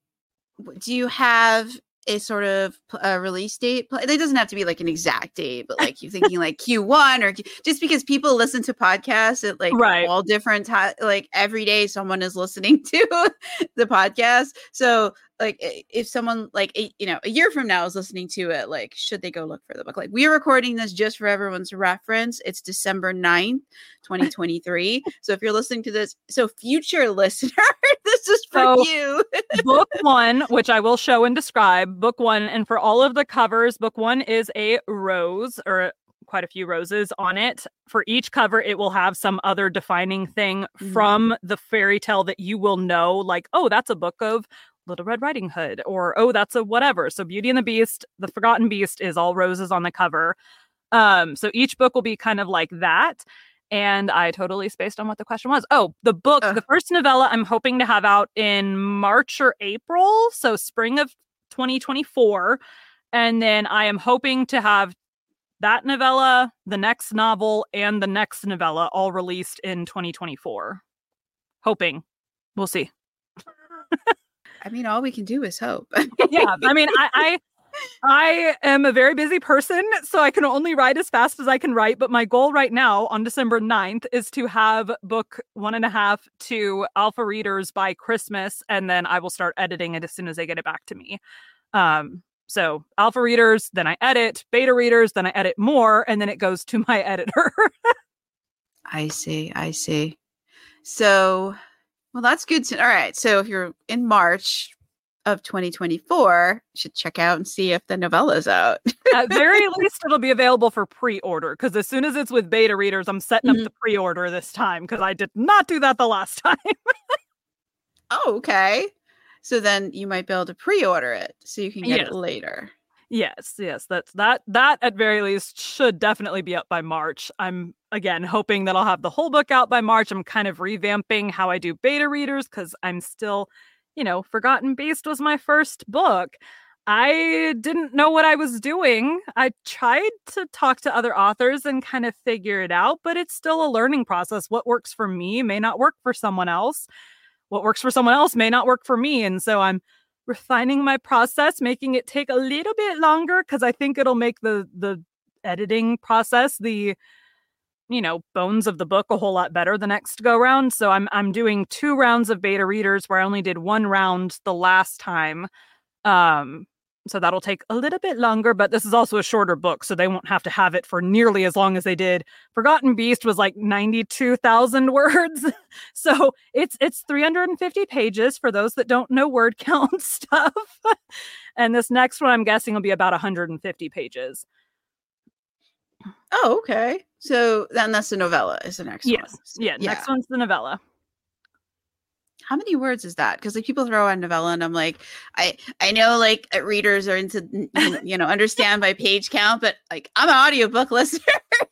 do you have a sort of a release date? It doesn't have to be like an exact date, but like you're thinking like Q1 or Q- just because people listen to podcasts at like Right. all different times, like every day someone is listening to the podcast. So, like if someone like a, you know a year from now is listening to it, like should they go look for the book? Like we are recording this just for everyone's reference. It's December 9th, 2023. so if you're listening to this, so future listener, this is for So- you. book one, which I will show and describe, book one, and for all of the covers, book one is a rose or quite a few roses on it. For each cover, it will have some other defining thing Mhm. from the fairy tale that you will know, like, oh, that's a book of Little Red Riding Hood, or oh, that's a whatever. So Beauty and the Beast, the Forgotten Beast is all roses on the cover. Um, so each book will be kind of like that. And I totally spaced on what the question was. Oh, the book, Ugh. the first novella I'm hoping to have out in March or April. So spring of 2024. And then I am hoping to have that novella, the next novel, and the next novella all released in 2024. Hoping. We'll see. I mean, all we can do is hope. yeah i mean I, I i am a very busy person so i can only write as fast as i can write but my goal right now on december 9th is to have book one and a half to alpha readers by christmas and then i will start editing it as soon as they get it back to me um So alpha readers, then I edit, beta readers, then I edit more, and then it goes to my editor. I see. I see. So, well, that's good. To, all right. So if you're in March of 2024, you should check out and see if the novella's out. At very least, it'll be available for pre-order because as soon as it's with beta readers, I'm setting Mhm. up the pre-order this time because I did not do that the last time. oh, okay. So then you might be able to pre-order it so you can get Yes. it later. Yes, yes, that's that that at very least should definitely be up by March. I'm again hoping that I'll have the whole book out by March. I'm kind of revamping how I do beta readers cuz I'm still, you know, Forgotten Beast was my first book. I didn't know what I was doing. I tried to talk to other authors and kind of figure it out, but it's still a learning process. What works for me may not work for someone else. What works for someone else may not work for me, and so I'm refining my process, making it take a little bit longer because I think it'll make the the editing process, the you know, bones of the book a whole lot better the next go round. So I'm I'm doing two rounds of beta readers where I only did one round the last time. Um so that'll take a little bit longer, but this is also a shorter book, so they won't have to have it for nearly as long as they did. Forgotten Beast was like 92,000 words. So it's it's 350 pages for those that don't know word count stuff. and this next one I'm guessing will be about 150 pages. Oh, okay. So then that's the novella is the next Yes. one. Yeah, next one's the novella. How many words is that? Because like people throw on novella, and I'm like, I I know like uh, readers are into you know understand by page count, but like I'm an audiobook listener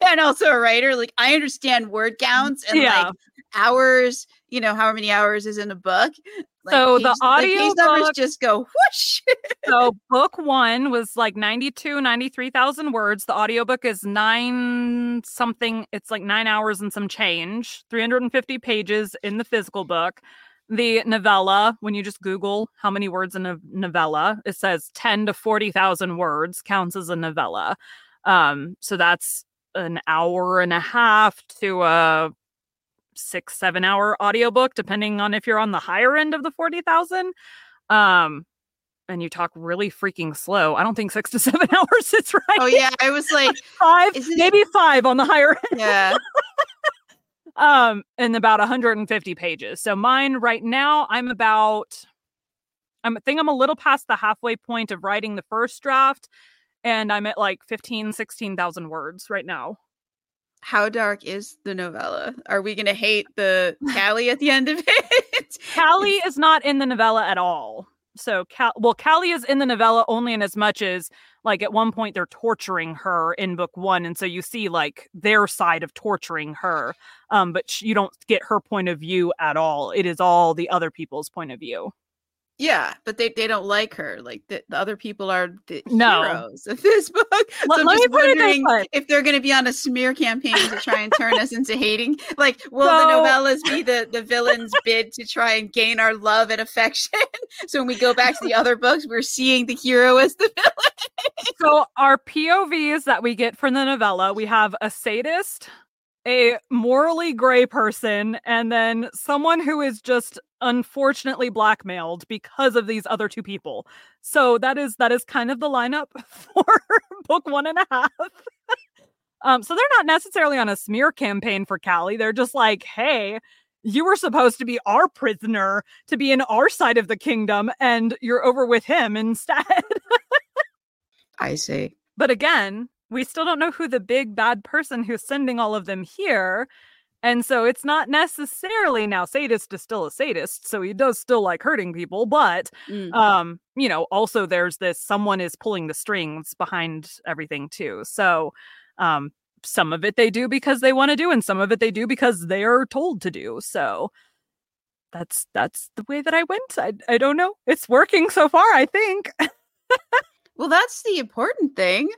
and also a writer. Like I understand word counts and Yeah. like hours. You know, however many hours is in a book. Like, So the like, page numbers just go whoosh. so book one was like 92 93,000 words the audiobook is 9 something it's like 9 hours and some change 350 pages in the physical book the novella when you just google how many words in a novella it says 10 to 40,000 words counts as a novella um so that's an hour and a half to a 6 7 hour audiobook depending on if you're on the higher end of the 40,000 um and you talk really freaking slow. I don't think six to seven hours is right. oh yeah, I was like, five, isn't it- maybe five on the higher end. yeah. Um, and about 150 pages. So mine right now, I'm about, I'm, I think I'm a little past the halfway point of writing the first draft, and I'm at like 15, 16,000 words right now. How dark is the novella? Are we gonna hate the Callie at the end of it? Callie is not in the novella at all. So, Cal- well, Callie is in the novella only in as much as, like, at one point they're torturing her in book one, and so you see like their side of torturing her, um, but sh- you don't get her point of view at all. It is all the other people's point of view. Yeah, but they, they don't like her. Like the, the other people are the No. heroes of this book. So I'm just put it this wondering if they're going to be on a smear campaign to try and turn us into hating. Like, will So- the novellas be the the villain's bid to try and gain our love and affection? so when we go back to the other books, we're seeing the hero as the villain. So, our POVs that we get from the novella, we have a sadist, a morally gray person, and then someone who is just unfortunately blackmailed because of these other two people. So that is that is kind of the lineup for book one and a half. um, so they're not necessarily on a smear campaign for Callie. They're just like, hey, you were supposed to be our prisoner to be in our side of the kingdom, and you're over with him instead. I see. But again, we still don't know who the big bad person who's sending all of them here. And so it's not necessarily now sadist is still a sadist, so he does still like hurting people, but Mm. um, you know, also there's this someone is pulling the strings behind everything too. So um some of it they do because they want to do and some of it they do because they are told to do. So that's that's the way that I went. I I don't know. It's working so far, I think. Well, that's the important thing.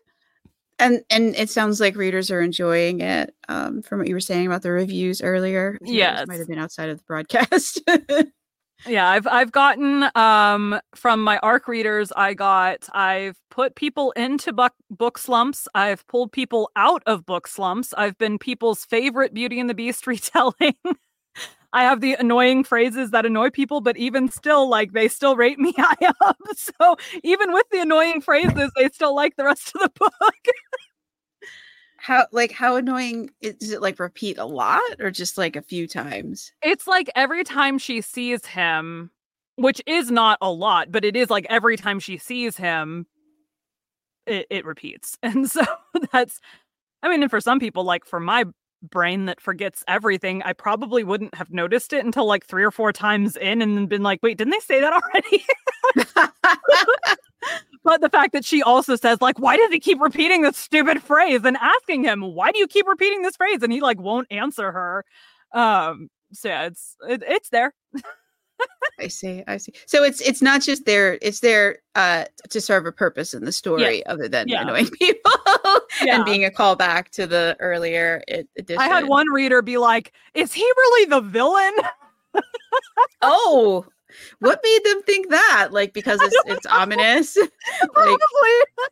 And and it sounds like readers are enjoying it. Um, from what you were saying about the reviews earlier. yeah might have been outside of the broadcast. Yeah, I've I've gotten um from my arc readers I got I've put people into book book slumps. I've pulled people out of book slumps. I've been people's favorite Beauty and the Beast retelling. I have the annoying phrases that annoy people, but even still, like they still rate me high up. So even with the annoying phrases, they still like the rest of the book. how like how annoying is it like repeat a lot or just like a few times? It's like every time she sees him, which is not a lot, but it is like every time she sees him, it, it repeats. And so that's I mean, and for some people, like for my brain that forgets everything, I probably wouldn't have noticed it until like three or four times in and then been like, wait, didn't they say that already? but the fact that she also says, like, why does he keep repeating this stupid phrase and asking him, why do you keep repeating this phrase? And he like won't answer her. Um, so yeah, it's it, it's there. I see. I see. So it's it's not just there. It's there uh, to serve a purpose in the story, yeah. other than yeah. annoying people yeah. and being a callback to the earlier edition. I had one reader be like, "Is he really the villain?" oh, what made them think that? Like because it's it's ominous. Probably. like,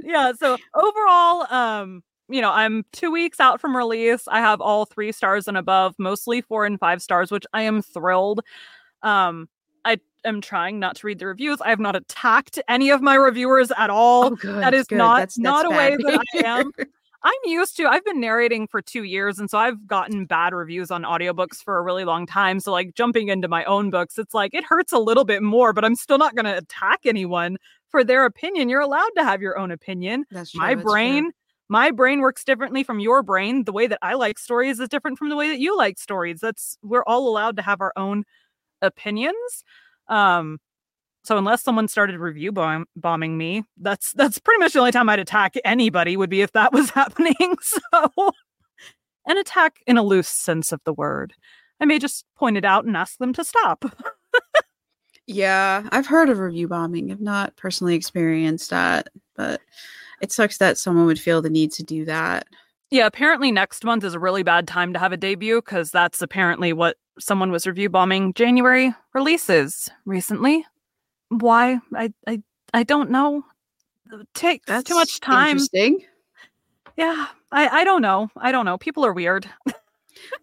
yeah. So overall, um, you know, I'm two weeks out from release. I have all three stars and above, mostly four and five stars, which I am thrilled. Um, I am trying not to read the reviews. I have not attacked any of my reviewers at all. Oh, good, that is good. not that's, that's not a way that I am. I'm used to. I've been narrating for 2 years and so I've gotten bad reviews on audiobooks for a really long time. So like jumping into my own books, it's like it hurts a little bit more, but I'm still not going to attack anyone for their opinion. You're allowed to have your own opinion. That's true, my that's brain true. My brain works differently from your brain. The way that I like stories is different from the way that you like stories. That's we're all allowed to have our own opinions. Um so unless someone started review bomb- bombing me, that's that's pretty much the only time I'd attack anybody would be if that was happening. So an attack in a loose sense of the word. I may just point it out and ask them to stop. Yeah, I've heard of review bombing. I've not personally experienced that, but it sucks that someone would feel the need to do that. Yeah, apparently next month is a really bad time to have a debut because that's apparently what someone was review bombing January releases recently. Why? I I I don't know. It takes That's too much time. Interesting. Yeah, I I don't know. I don't know. People are weird.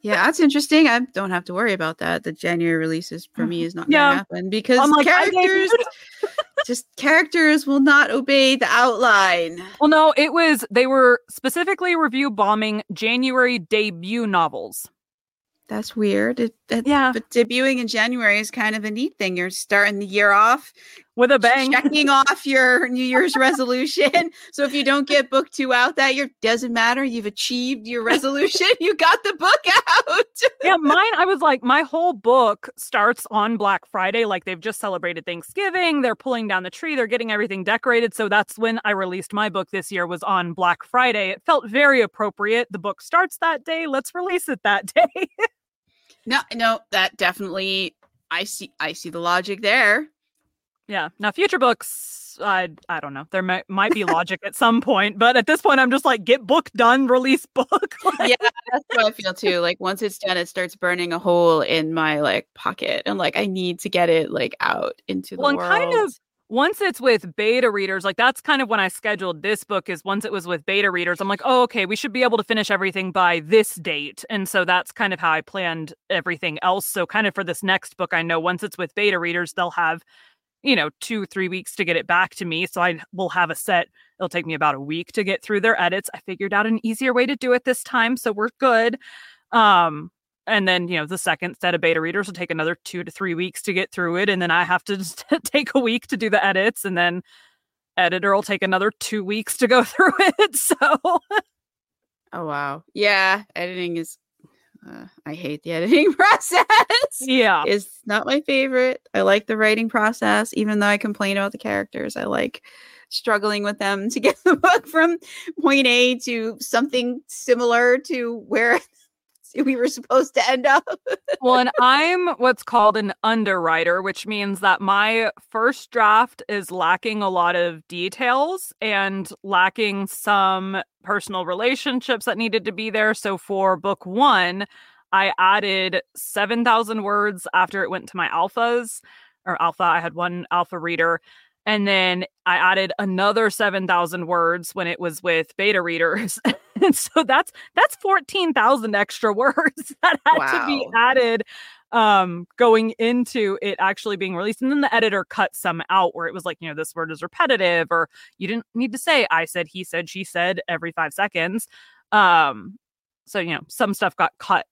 Yeah, that's interesting. I don't have to worry about that. The January releases for me mm-hmm. is not going to happen because I'm like, characters. just characters will not obey the outline. Well, no, it was they were specifically review bombing January debut novels. That's weird. It, that, Yeah. but debuting in January is kind of a neat thing. You're starting the year off, With a bang. checking off your New Year's resolution. So if you don't get book two out that year, doesn't matter. You've achieved your resolution. you got the book out. yeah, mine, I was like, my whole book starts on Black Friday. Like they've just celebrated Thanksgiving. They're pulling down the tree. They're getting everything decorated. So that's when I released my book this year was on Black Friday. It felt very appropriate. The book starts that day. Let's release it that day. No, no, that definitely. I see. I see the logic there. Yeah. Now future books, I I don't know. There might might be logic at some point, but at this point I'm just like get book done, release book. Like, yeah, that's what I feel too. Like once it's done, it starts burning a hole in my like pocket, and like I need to get it like out into the world. well, and world. kind of once it's with beta readers, like that's kind of when I scheduled this book. Is once it was with beta readers, I'm like, oh, okay, we should be able to finish everything by this date, and so that's kind of how I planned everything else. So, kind of for this next book, I know once it's with beta readers, they'll have, you know, two three weeks to get it back to me. So I will have a set. It'll take me about a week to get through their edits. I figured out an easier way to do it this time, so we're good. Um, and then you know the second set of beta readers will take another two to three weeks to get through it and then i have to just take a week to do the edits and then editor will take another two weeks to go through it so oh wow, yeah, editing is. Uh, I hate the editing process. yeah It's not my favorite. I like the writing process, even though I complain about the characters. I like struggling with them to get the book from point A to something similar to where we were supposed to end up. well and i'm what's called an underwriter which means that my first draft is lacking a lot of details and lacking some personal relationships that needed to be there. So for book one i added 7000 words after it went to my alphas or alpha i had one alpha reader. And then i added another 7000 words when it was with beta readers. And so that's that's 14,000 extra words that had wow. to be added um going into it actually being released and then the editor cut some out where it was like you know this word is repetitive or you didn't need to say i said he said she said every 5 seconds um so you know some stuff got cut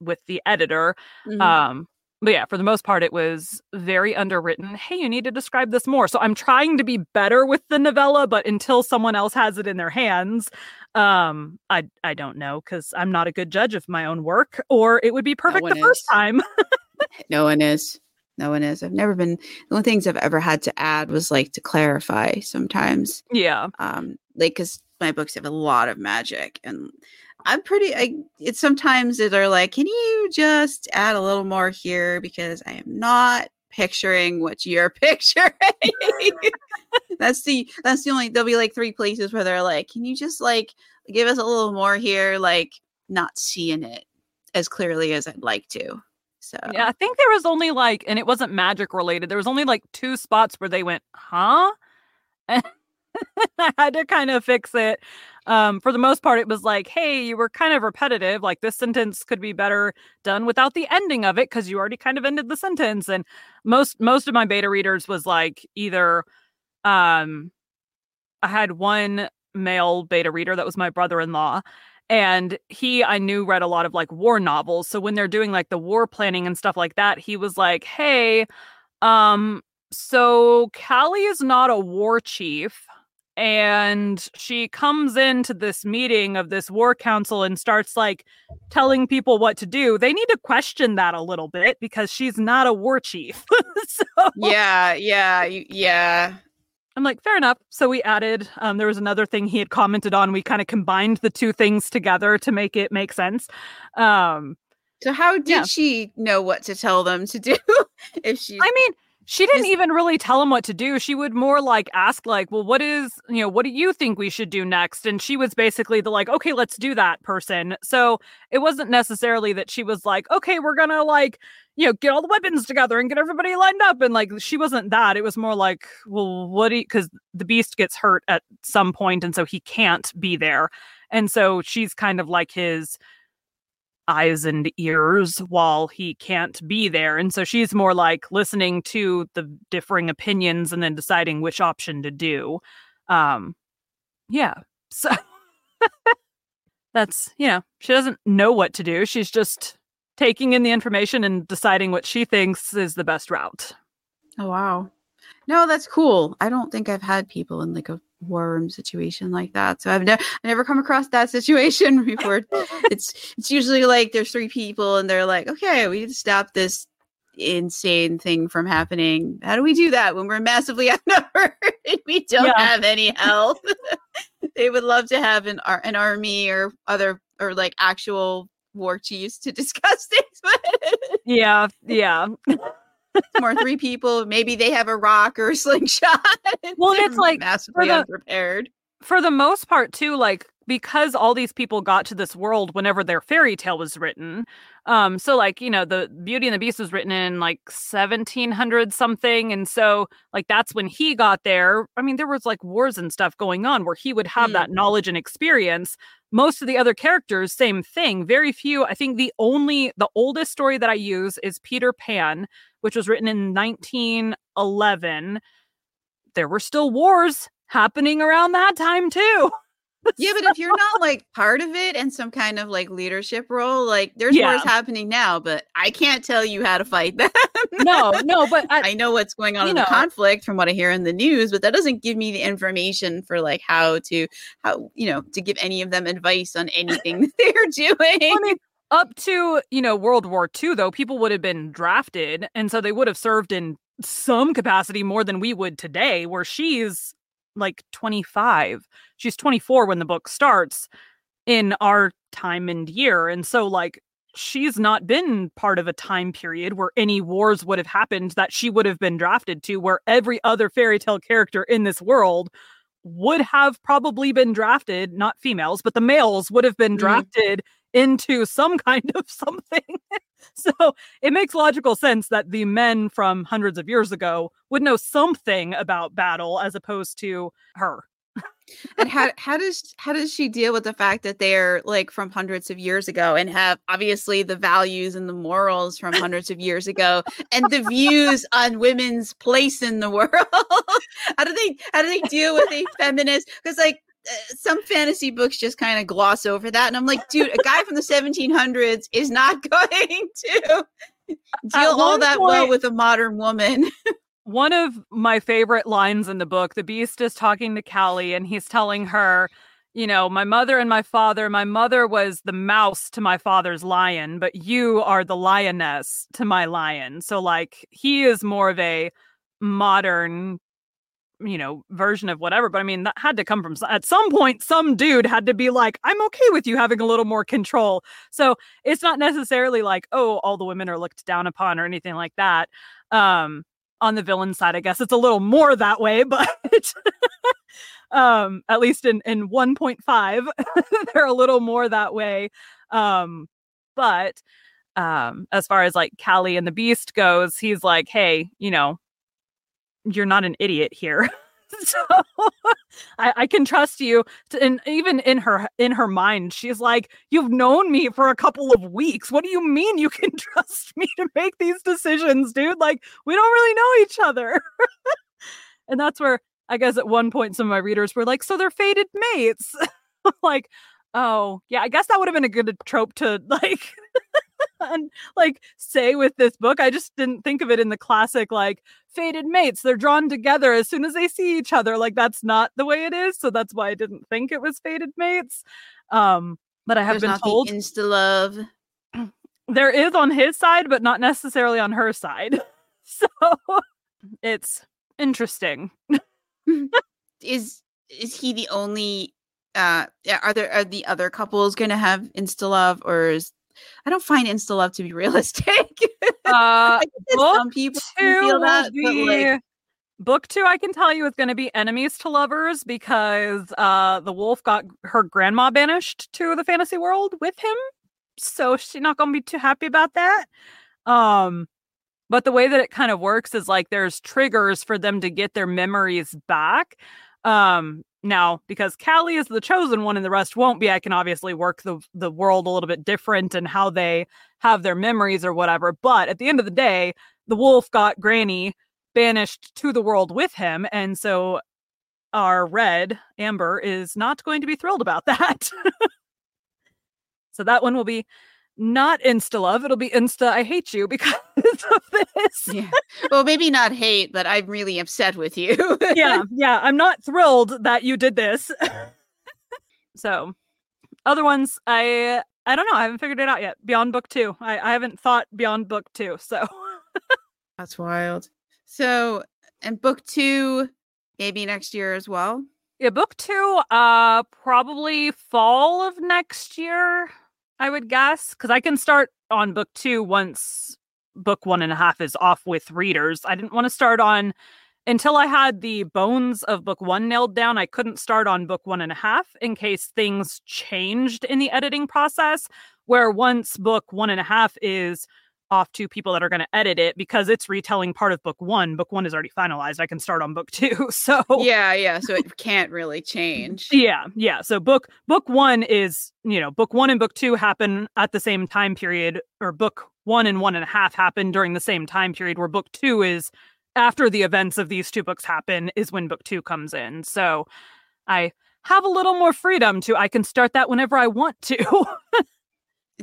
with the editor mm-hmm. um but yeah, for the most part, it was very underwritten. Hey, you need to describe this more. So I'm trying to be better with the novella, but until someone else has it in their hands, um, I I don't know because I'm not a good judge of my own work, or it would be perfect no the is. first time. no one is. No one is. I've never been. The only things I've ever had to add was like to clarify sometimes. Yeah. Um, like because my books have a lot of magic and I'm pretty. I it's sometimes they're like, can you just add a little more here because I am not picturing what you're picturing. that's the that's the only. There'll be like three places where they're like, can you just like give us a little more here? Like not seeing it as clearly as I'd like to. So yeah, I think there was only like, and it wasn't magic related. There was only like two spots where they went, huh? And I had to kind of fix it. Um, for the most part, it was like, hey, you were kind of repetitive. Like this sentence could be better done without the ending of it because you already kind of ended the sentence. And most most of my beta readers was like either um I had one male beta reader that was my brother-in-law and he i knew read a lot of like war novels so when they're doing like the war planning and stuff like that he was like hey um so callie is not a war chief and she comes into this meeting of this war council and starts like telling people what to do. They need to question that a little bit because she's not a war chief. So yeah yeah yeah. I'm like fair enough. So we added um, there was another thing he had commented on. We kind of combined the two things together to make it make sense. Um, so how did yeah. she know what to tell them to do if she i mean she didn't even really tell him what to do. She would more like ask, like, well, what is, you know, what do you think we should do next? And she was basically the like, okay, let's do that person. So it wasn't necessarily that she was like, okay, we're gonna like, you know, get all the weapons together and get everybody lined up. And like, she wasn't that. It was more like, well, what do you, because the beast gets hurt at some point, and so he can't be there. And so she's kind of like his, eyes and ears while he can't be there. And so she's more like listening to the differing opinions and then deciding which option to do. Um yeah. So that's, you know, she doesn't know what to do. She's just taking in the information and deciding what she thinks is the best route. Oh wow. No, that's cool. I don't think I've had people in like a worm situation like that. So I've never never come across that situation before. it's it's usually like there's three people and they're like, okay, we need to stop this insane thing from happening. How do we do that when we're massively outnumbered and we don't yeah. have any help? they would love to have an an army or other or like actual war chiefs to discuss things with. yeah, yeah more three people. Maybe they have a rock or a slingshot. well, it's like massively the, unprepared. For the most part, too, like because all these people got to this world whenever their fairy tale was written. Um, so like, you know, the Beauty and the Beast was written in like 1700 something. And so like that's when he got there. I mean, there was like wars and stuff going on where he would have mm. that knowledge and experience. Most of the other characters, same thing. Very few. I think the only, the oldest story that I use is Peter Pan, which was written in 1911. There were still wars happening around that time too. yeah, but if you're not like part of it and some kind of like leadership role, like there's yeah. wars happening now, but I can't tell you how to fight them. no, no, but I, I know what's going on in know. the conflict from what I hear in the news, but that doesn't give me the information for like how to how you know to give any of them advice on anything they're doing. I mean, up to you know World War II, though, people would have been drafted, and so they would have served in some capacity more than we would today. Where she's like 25. She's 24 when the book starts in our time and year. And so, like, she's not been part of a time period where any wars would have happened that she would have been drafted to, where every other fairy tale character in this world would have probably been drafted, not females, but the males would have been mm-hmm. drafted into some kind of something. so it makes logical sense that the men from hundreds of years ago would know something about battle as opposed to her. And how how does how does she deal with the fact that they're like from hundreds of years ago and have obviously the values and the morals from hundreds of years ago and the views on women's place in the world? how do they how do they deal with a feminist? Because like uh, some fantasy books just kind of gloss over that, and I'm like, dude, a guy from the 1700s is not going to deal all that point, well with a modern woman. One of my favorite lines in the book, the beast is talking to Callie and he's telling her, you know, my mother and my father, my mother was the mouse to my father's lion, but you are the lioness to my lion. So, like, he is more of a modern, you know, version of whatever. But I mean, that had to come from at some point, some dude had to be like, I'm okay with you having a little more control. So, it's not necessarily like, oh, all the women are looked down upon or anything like that. Um, on the villain side, I guess it's a little more that way, but um, at least in in 1.5, they're a little more that way. Um, but um, as far as like Callie and the Beast goes, he's like, hey, you know, you're not an idiot here. so I, I, can trust you to, and even in her in her mind she's like you've known me for a couple of weeks. What do you mean you can trust me to make these decisions dude? Like we don't really know each other. And that's where i guess at one point some of my readers were like so they're fated mates. Like oh yeah i guess that would have been a good trope to like and like say with this book. I just didn't think of it in the classic like fated mates. They're drawn together as soon as they see each other. Like that's not the way it is. So that's why I didn't think it was fated mates. Um, but I have There's been told insta love. There is on his side, but not necessarily on her side. So it's interesting. is is he the only uh are there are the other couples gonna have insta love or is I don't find insta love to be realistic. Uh, some people feel that, be, like, book two, I can tell you, is going to be enemies to lovers because uh, the wolf got her grandma banished to the fantasy world with him, so she's not going to be too happy about that. Um, but the way that it kind of works is like there's triggers for them to get their memories back. Um, now, because Callie is the chosen one and the rest won't be, I can obviously work the the world a little bit different and how they have their memories or whatever. But at the end of the day, the wolf got Granny banished to the world with him, and so our red Amber is not going to be thrilled about that. so that one will be not insta love. It'll be insta I hate you because of this. yeah. Well, maybe not hate, but I'm really upset with you. yeah. Yeah. I'm not thrilled that you did this. so other ones, I I don't know. I haven't figured it out yet. Beyond book two. I, I haven't thought beyond book two. So that's wild. So and book two, maybe next year as well. Yeah, book two, uh probably fall of next year. I would guess, because I can start on book two once book one and a half is off with readers. I didn't want to start on until I had the bones of book one nailed down. I couldn't start on book one and a half in case things changed in the editing process. Where once book one and a half is off to people that are going to edit it because it's retelling part of book one. Book one is already finalized. I can start on book two. So yeah, yeah. So it can't really change. yeah, yeah. So book book one is you know book one and book two happen at the same time period, or book one and one and a half happen during the same time period. Where book two is after the events of these two books happen is when book two comes in. So I have a little more freedom to I can start that whenever I want to.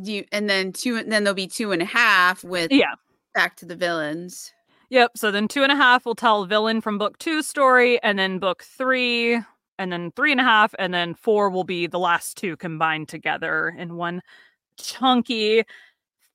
you and then two and then there'll be two and a half with yeah back to the villains yep so then two and a half will tell villain from book two story and then book three and then three and a half and then four will be the last two combined together in one chunky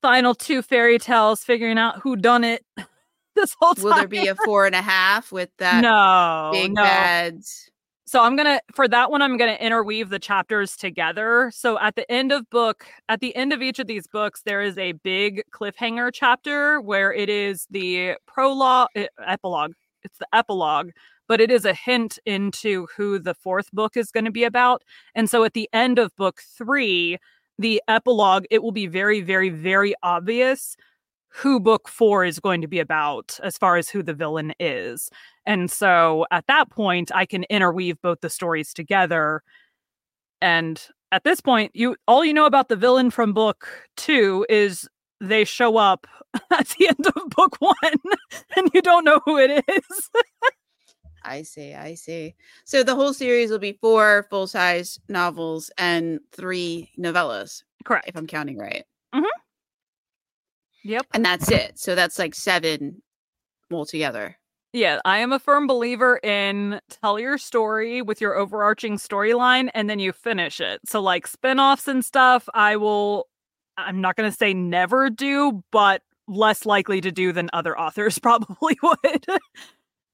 final two fairy tales figuring out who done it this whole time. will there be a four and a half with that no big no. bads so I'm going to for that one I'm going to interweave the chapters together. So at the end of book at the end of each of these books there is a big cliffhanger chapter where it is the prologue epilogue. It's the epilogue, but it is a hint into who the fourth book is going to be about. And so at the end of book 3, the epilogue, it will be very very very obvious who book four is going to be about as far as who the villain is. And so at that point, I can interweave both the stories together. And at this point, you all you know about the villain from book two is they show up at the end of book one and you don't know who it is. I see, I see. So the whole series will be four full size novels and three novellas. Correct. If I'm counting right. Mm-hmm. Yep. And that's it. So that's like seven altogether. Yeah, I am a firm believer in tell your story with your overarching storyline and then you finish it. So like spin-offs and stuff, I will I'm not going to say never do, but less likely to do than other authors probably would.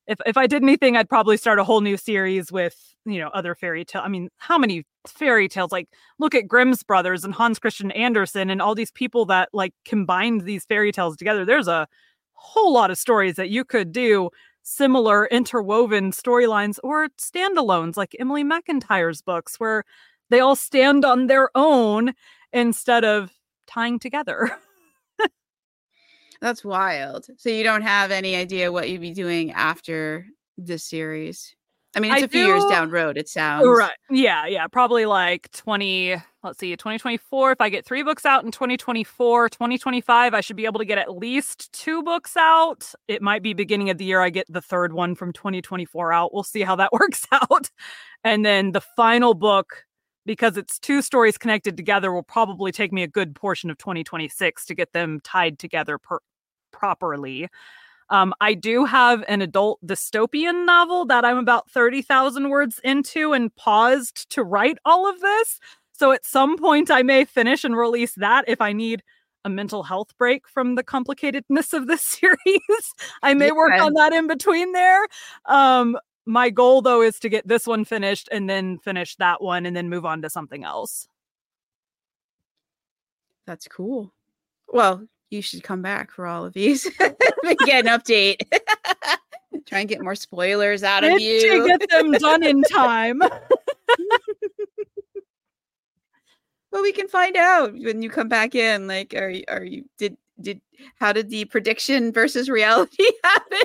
if if I did anything, I'd probably start a whole new series with, you know, other fairy tale. I mean, how many fairy tales like look at Grimm's brothers and Hans Christian Andersen and all these people that like combined these fairy tales together. There's a whole lot of stories that you could do similar interwoven storylines or standalones like Emily McIntyre's books where they all stand on their own instead of tying together. That's wild. So you don't have any idea what you'd be doing after this series. I mean, it's I a few years down road, it sounds. Right. Yeah, yeah. Probably like 20, let's see, 2024. If I get three books out in 2024, 2025, I should be able to get at least two books out. It might be beginning of the year I get the third one from 2024 out. We'll see how that works out. And then the final book, because it's two stories connected together, will probably take me a good portion of 2026 to get them tied together per- properly. Um, I do have an adult dystopian novel that I'm about 30,000 words into and paused to write all of this. So at some point, I may finish and release that if I need a mental health break from the complicatedness of this series. I may work on that in between there. Um, my goal, though, is to get this one finished and then finish that one and then move on to something else. That's cool. Well, you should come back for all of these. get an update. Try and get more spoilers out of you. she get them done in time? well, we can find out when you come back in. Like, are you, are you did did how did the prediction versus reality happen?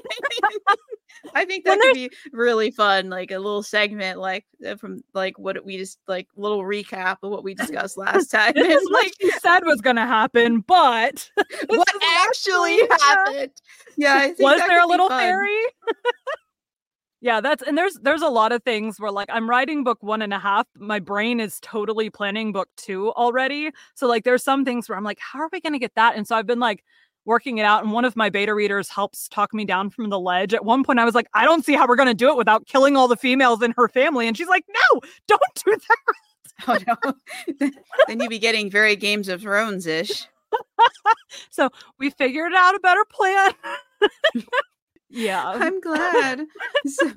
I think that could be really fun, like a little segment, like uh, from like what we just like little recap of what we discussed last time. this is like she said was going to happen, but what actually happened. Yeah, I think was there a little fairy? yeah, that's and there's there's a lot of things where like I'm writing book one and a half. My brain is totally planning book two already. So like there's some things where I'm like, how are we gonna get that? And so I've been like working it out. And one of my beta readers helps talk me down from the ledge. At one point, I was like, I don't see how we're gonna do it without killing all the females in her family. And she's like, No, don't do that. Oh no. then you'd be getting very Games of Thrones ish. So we figured out a better plan. yeah. I'm glad. So-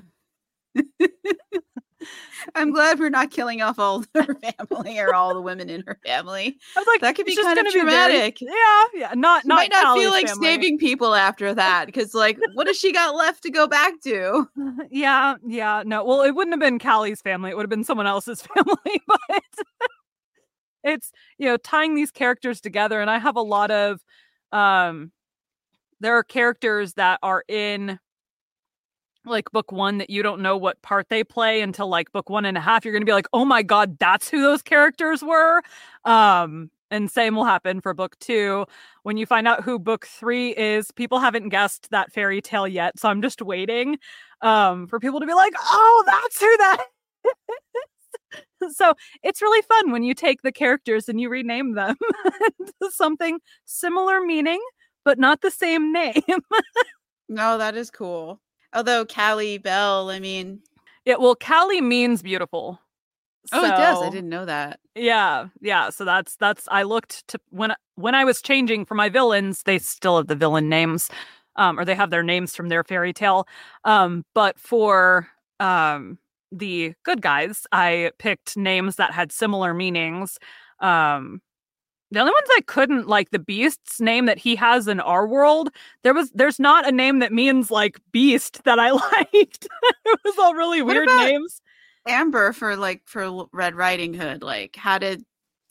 I'm glad we're not killing off all her family or all the women in her family. I was like, That could be just kind of be very- yeah, yeah. Not You not might not feel like family. saving people after that because, like, what has she got left to go back to? Yeah, yeah. No, well, it wouldn't have been Callie's family. It would have been someone else's family. But it's you know tying these characters together, and I have a lot of um. There are characters that are in like book one that you don't know what part they play until like book one and a half. You're gonna be like, oh my god, that's who those characters were. Um, and same will happen for book two. When you find out who book three is, people haven't guessed that fairy tale yet. So I'm just waiting um for people to be like, oh, that's who that is. so it's really fun when you take the characters and you rename them something similar meaning, but not the same name. No, that is cool. Although Callie Bell, I mean, yeah, well, Callie means beautiful. oh, it does. I didn't know that. Yeah, yeah. So that's that's I looked to when when I was changing for my villains, they still have the villain names, um, or they have their names from their fairy tale. Um, but for um the good guys, I picked names that had similar meanings. Um the only ones I couldn't like the beast's name that he has in our world, there was there's not a name that means like beast that I liked. it was all really What weird names. Amber for like for Red Riding Hood. Like, how did?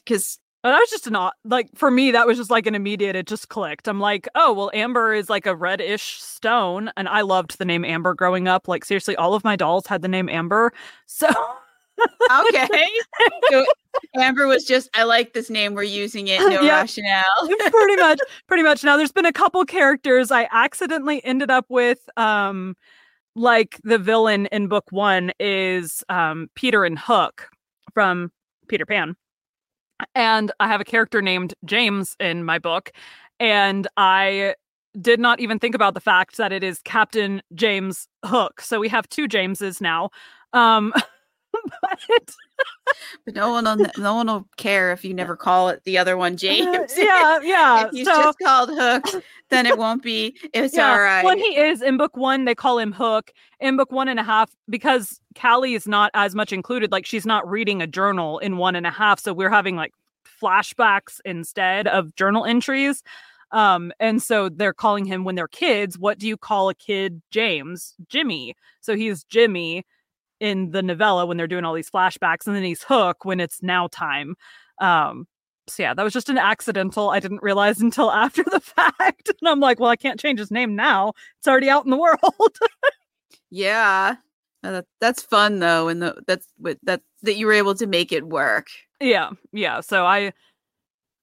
Because Oh, that was just an like for me that was just like an immediate it just clicked. I'm like, "Oh, well amber is like a reddish stone." And I loved the name Amber growing up. Like seriously, all of my dolls had the name Amber. So okay. So Amber was just, I like this name. We're using it. No yep. rationale. pretty much. Pretty much. Now there's been a couple characters I accidentally ended up with. Um, like the villain in book one is um Peter and Hook from Peter Pan. And I have a character named James in my book. And I did not even think about the fact that it is Captain James Hook. So we have two Jameses now. Um but but no one will, no one will care if you never call it the other one James. Uh, yeah, yeah. if he's so, just called Hook, then it won't be. It's yeah, all right. When he is in book one, they call him Hook. In book one and a half, because Callie is not as much included. Like she's not reading a journal in one and a half, so we're having like flashbacks instead of journal entries. Um, and so they're calling him when they're kids. What do you call a kid? James, Jimmy. So he's Jimmy in the novella when they're doing all these flashbacks, and then he's Hook when it's now time. Um, so yeah, that was just an accidental. I didn't realize until after the fact, and I'm like, well, I can't change his name now. It's already out in the world. yeah, that's fun though, and the that's that that you were able to make it work. Yeah, yeah. So I,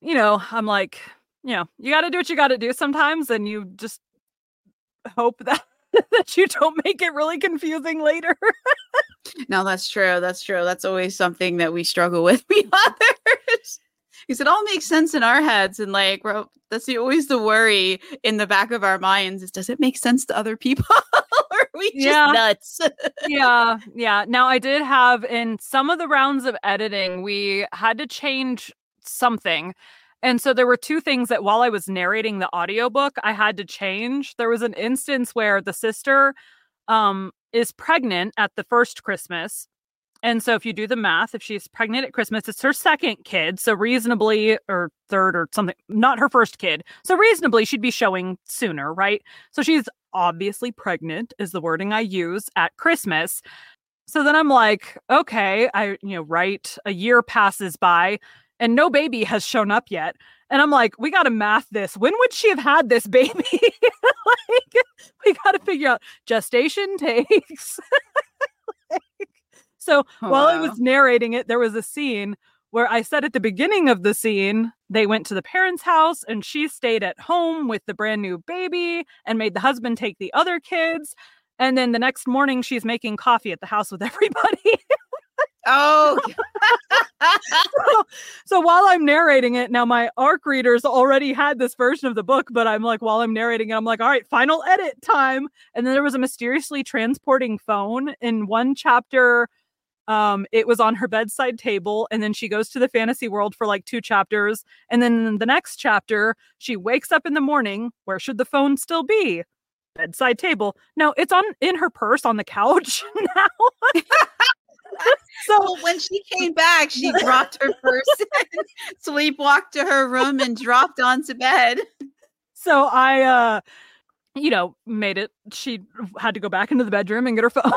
you know, I'm like, you know, you got to do what you got to do sometimes, and you just hope that that you don't make it really confusing later. no, that's true. That's true. That's always something that we struggle with, we others. Because it all makes sense in our heads, and like well, that's the, always the worry in the back of our minds: is does it make sense to other people? or are we just yeah. nuts? yeah, yeah. Now I did have in some of the rounds of editing, we had to change something and so there were two things that while I was narrating the audiobook, I had to change. There was an instance where the sister um, is pregnant at the first Christmas. And so if you do the math, if she's pregnant at Christmas, it's her second kid. So reasonably, or third or something, not her first kid. So reasonably, she'd be showing sooner, right? So she's obviously pregnant, is the wording I use at Christmas. So then I'm like, okay, I, you know, right, a year passes by and no baby has shown up yet. And I'm like, we got to math this. When would she have had this baby? like, we got to figure out gestation takes. like, so oh, while wow. I was narrating it, there was a scene where I said at the beginning of the scene, they went to the parents' house and she stayed at home with the brand new baby and made the husband take the other kids. And then the next morning, she's making coffee at the house with everybody. Oh. so, so, while I'm narrating it, now my ARC readers already had this version of the book, but I'm like, while I'm narrating it, I'm like, all right, final edit time. And then there was a mysteriously transporting phone in one chapter. Um, it was on her bedside table, and then she goes to the fantasy world for like two chapters. And then the next chapter, she wakes up in the morning. Where should the phone still be? Bedside table. No, it's on in her purse on the couch now. so when she came back, she dropped her purse, sleepwalked to her room, and dropped onto bed. So I, uh, you know, made it. She had to go back into the bedroom and get her phone.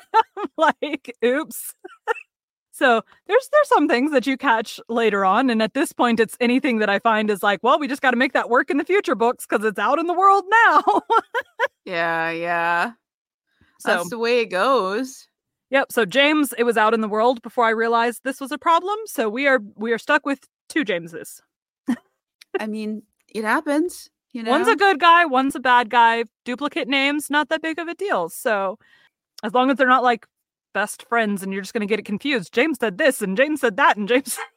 like, oops. So there's there's some things that you catch later on, and at this point, it's anything that I find is like, well, we just got to make that work in the future books because it's out in the world now. yeah, yeah. So that's the way it goes. Yep. So James, it was out in the world before I realized this was a problem. So we are we are stuck with two Jameses. I mean, it happens. You know, one's a good guy, one's a bad guy. Duplicate names, not that big of a deal. So as long as they're not like best friends and you're just gonna get it confused. James said this and James said that and James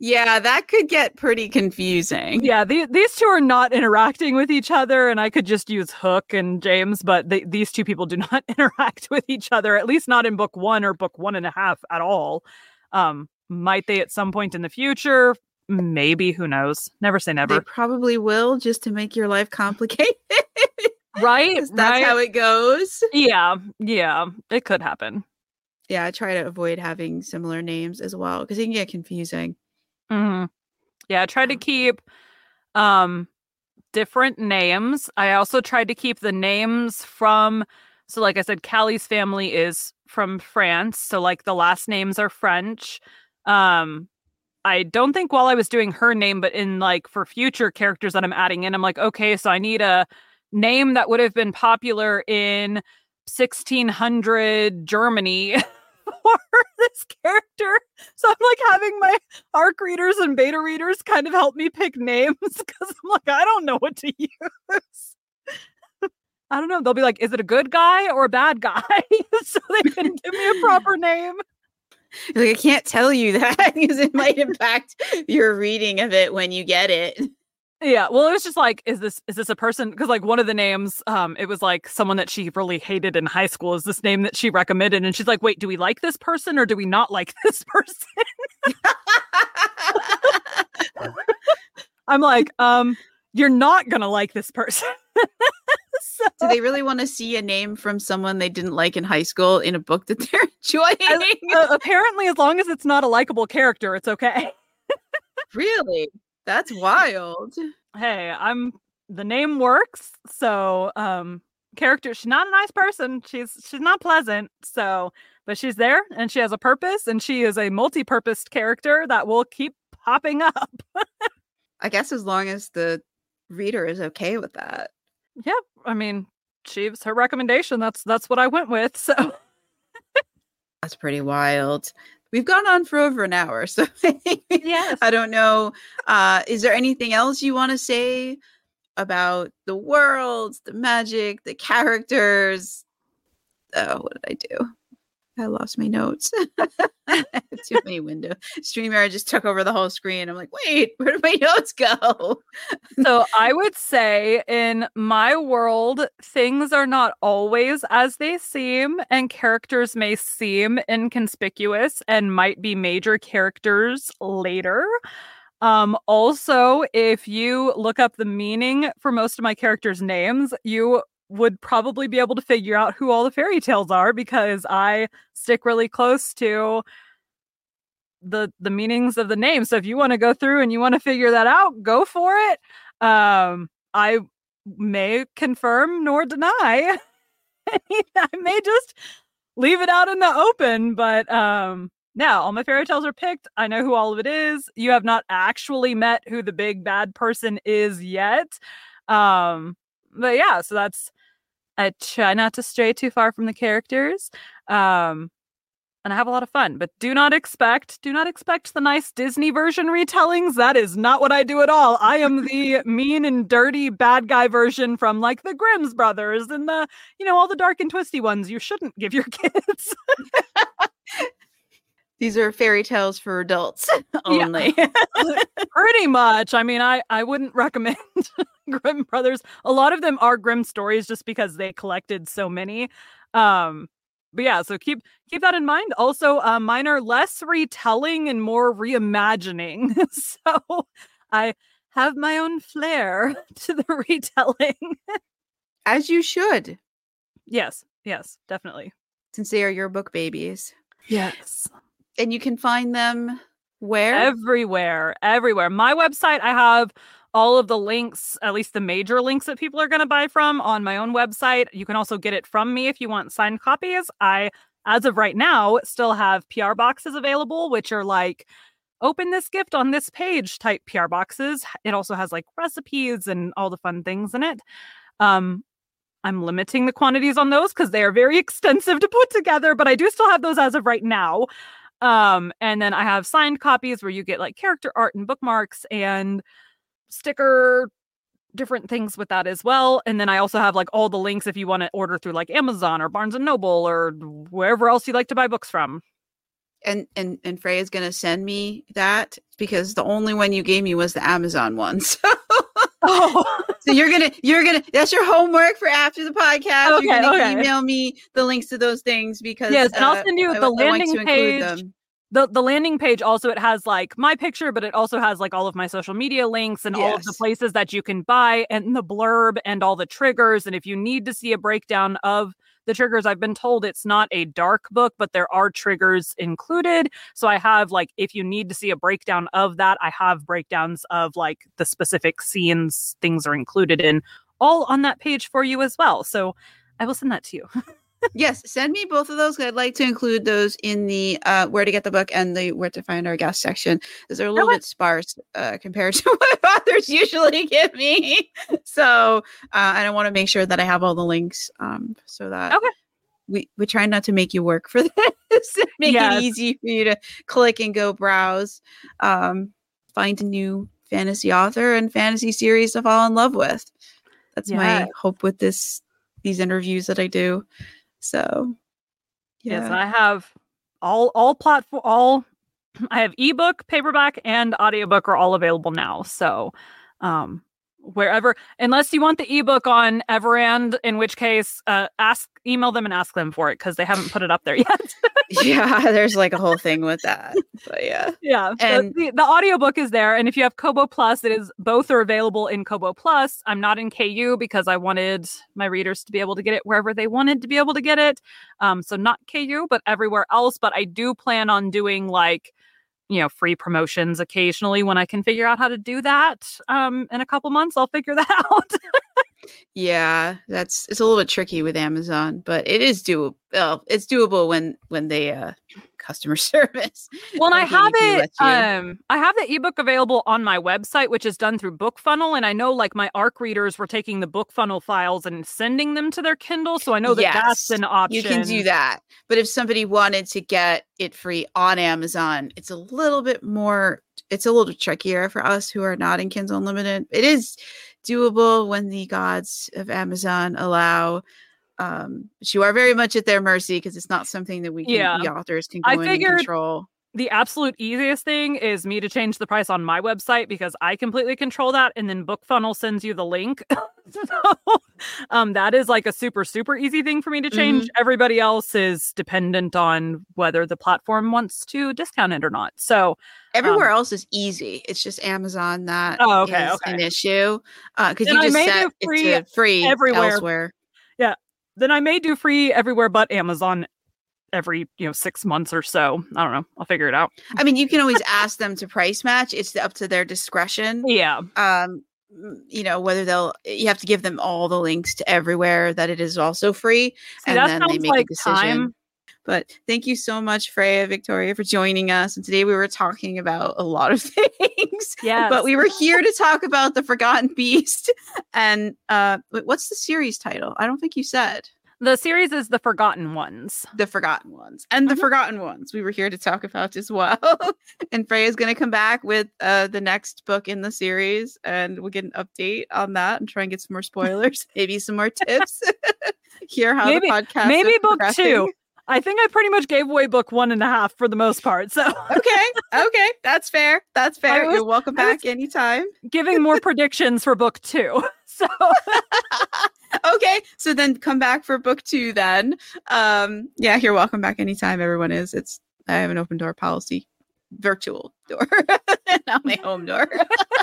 yeah, that could get pretty confusing. Yeah, the, these two are not interacting with each other, and I could just use Hook and James, but they, these two people do not interact with each other, at least not in book one or book one and a half at all. Um, might they at some point in the future? Maybe, who knows? Never say never. They probably will just to make your life complicated. right? That's right? how it goes. Yeah, yeah, it could happen yeah, I try to avoid having similar names as well because it can get confusing. Mm-hmm. Yeah, I tried to keep um different names. I also tried to keep the names from so like I said, Callie's family is from France. So like the last names are French. Um I don't think while I was doing her name, but in like for future characters that I'm adding in, I'm like, okay, so I need a name that would have been popular in 1600 Germany for this character. So I'm like having my arc readers and beta readers kind of help me pick names because I'm like, I don't know what to use. I don't know. They'll be like, is it a good guy or a bad guy? so they can give me a proper name. Like I can't tell you that because it might impact your reading of it when you get it. Yeah, well, it was just like, is this is this a person? Because like one of the names, um, it was like someone that she really hated in high school. Is this name that she recommended? And she's like, wait, do we like this person or do we not like this person? I'm like, um, you're not gonna like this person. so, do they really want to see a name from someone they didn't like in high school in a book that they're enjoying? uh, apparently, as long as it's not a likable character, it's okay. really? That's wild. Hey, I'm the name works. So, um, character, she's not a nice person. She's she's not pleasant. So, but she's there and she has a purpose and she is a multi-purposed character that will keep popping up. I guess as long as the reader is okay with that. Yeah, I mean, she's her recommendation. That's that's what I went with. So that's pretty wild. We've gone on for over an hour, so yes. I don't know. Uh, is there anything else you want to say about the worlds, the magic, the characters? Oh, what did I do? I lost my notes. Too many windows. StreamYard just took over the whole screen. I'm like, wait, where did my notes go? so I would say in my world, things are not always as they seem, and characters may seem inconspicuous and might be major characters later. Um, also, if you look up the meaning for most of my characters' names, you would probably be able to figure out who all the fairy tales are because I stick really close to the the meanings of the name. So if you want to go through and you want to figure that out, go for it. Um, I may confirm nor deny. I may just leave it out in the open, but um now all my fairy tales are picked. I know who all of it is. You have not actually met who the big bad person is yet. Um but yeah, so that's I try not to stray too far from the characters. Um, and I have a lot of fun. But do not expect, do not expect the nice Disney version retellings. That is not what I do at all. I am the mean and dirty bad guy version from like the Grimm's brothers and the, you know, all the dark and twisty ones you shouldn't give your kids. These are fairy tales for adults only. Pretty much. I mean, I I wouldn't recommend Grimm brothers. A lot of them are grim stories just because they collected so many. Um but yeah, so keep keep that in mind. Also, uh, mine are less retelling and more reimagining. so I have my own flair to the retelling. As you should. Yes, yes, definitely. Since they are your book babies. Yes and you can find them where? Everywhere, everywhere. My website, I have all of the links, at least the major links that people are going to buy from on my own website. You can also get it from me if you want signed copies. I, as of right now, still have PR boxes available, which are like, open this gift on this page type PR boxes. It also has like recipes and all the fun things in it. Um, I'm limiting the quantities on those because they are very extensive to put together, but I do still have those as of right now. Um, and then I have signed copies where you get like character art and bookmarks and sticker different things with that as well. And then I also have like all the links if you want to order through like Amazon or Barnes and Noble or wherever else you like to buy books from. And and and Freya's gonna send me that because the only one you gave me was the Amazon one. So oh. so you're gonna you're gonna that's your homework for after the podcast. Okay, you're gonna okay. email me the links to those things because yes, and uh, I'll send you the I, landing I page. The the landing page also it has like my picture, but it also has like all of my social media links and yes. all of the places that you can buy and the blurb and all the triggers. And if you need to see a breakdown of the triggers. I've been told it's not a dark book, but there are triggers included. So I have like, if you need to see a breakdown of that, I have breakdowns of like the specific scenes things are included in all on that page for you as well. So I will send that to you. yes, send me both of those. I'd like to include those in the uh, where to get the book and the where to find our guest section, they're a little bit sparse uh, compared to what authors usually give me. So, uh, and I want to make sure that I have all the links, um, so that Okay. we we try not to make you work for this. make Yes. it easy for you to click and go browse, um, find a new fantasy author and fantasy series to fall in love with. That's my hope with this these interviews that I do. So, Yes, I have all all platform all I have ebook, paperback, and audiobook are all available now. So um wherever unless you want the ebook on Everand, in which case uh ask email them and ask them for it because they haven't put it up there yet. yeah, there's like a whole thing with that. But yeah, yeah. so And- the, the audiobook is there. And if you have Kobo Plus, it is both are available in Kobo Plus. I'm not in KU because I wanted my readers to be able to get it wherever they wanted to be able to get it. Um, so not KU, but everywhere else. But I do plan on doing like, you know, free promotions occasionally when I can figure out how to do that. Um, in a couple months, I'll figure that out. Yeah, that's it's a little bit tricky with Amazon, but it is doable. Well, it's doable when when they uh customer service. Well, I have it. Um, I have the ebook available on my website, which is done through BookFunnel, and I know like my ARC readers were taking the BookFunnel files and sending them to their Kindle, so I know that that's an option. You can do that. But if somebody wanted to get it free on Amazon, it's a little bit more it's a little trickier for us who are not in Kindle Unlimited. It is doable when the gods of Amazon allow um but you are very much at their mercy because it's not something that we can Yeah. the authors can go I in figured- and control. The absolute easiest thing is me to change the price on my website because I completely control that, and then BookFunnel sends you the link. so, um, that is like a super super easy thing for me to change. Mm-hmm. Everybody else is dependent on whether the platform wants to discount it or not. So Everywhere else is easy. It's just Amazon that Um, Oh, okay, is okay. an issue. Uh because Then you just set it free to free everywhere. elsewhere. then I may do free everywhere but Amazon every you know six months or so. I don't know. I'll figure it out. I mean, you can always ask them to price match. It's up to their discretion. Yeah. Um, you know whether they'll. You have to give them all the links to everywhere that it is also free, See, and then they make like a decision. time. But thank you so much, Freya Victoria, for joining us. And today we were talking about a lot of things. Yes. But we were here to talk about the Forgotten Beast. And uh, what's the series title? I don't think you said. The series is The Forgotten Ones. the forgotten ones and the Mhm. forgotten ones we were here to talk about as well and freya's going to come back with uh the next book in the series and we'll get an update on that and try and get some more spoilers maybe some more tips hear how Maybe- the podcast maybe book two. I think I pretty much gave away book one and a half for the most part. So okay okay that's fair that's fair was- you're welcome back anytime giving more predictions for book two. So okay so then come back for book two then. Um yeah you're welcome back anytime everyone is. It's i have an open door policy. Virtual door. Not my home door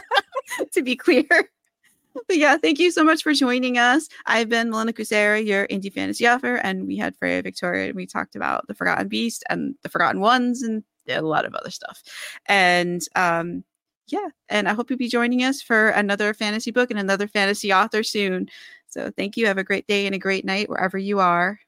to be clear. But yeah thank you so much for joining us. I've been Melinda Kucsera, your indie fantasy author and we had freya victoria and we talked about the forgotten beast and the forgotten ones and a lot of other stuff. And um yeah and i hope you'll be joining us for another fantasy book and another fantasy author soon so thank you. Have a great day and a great night wherever you are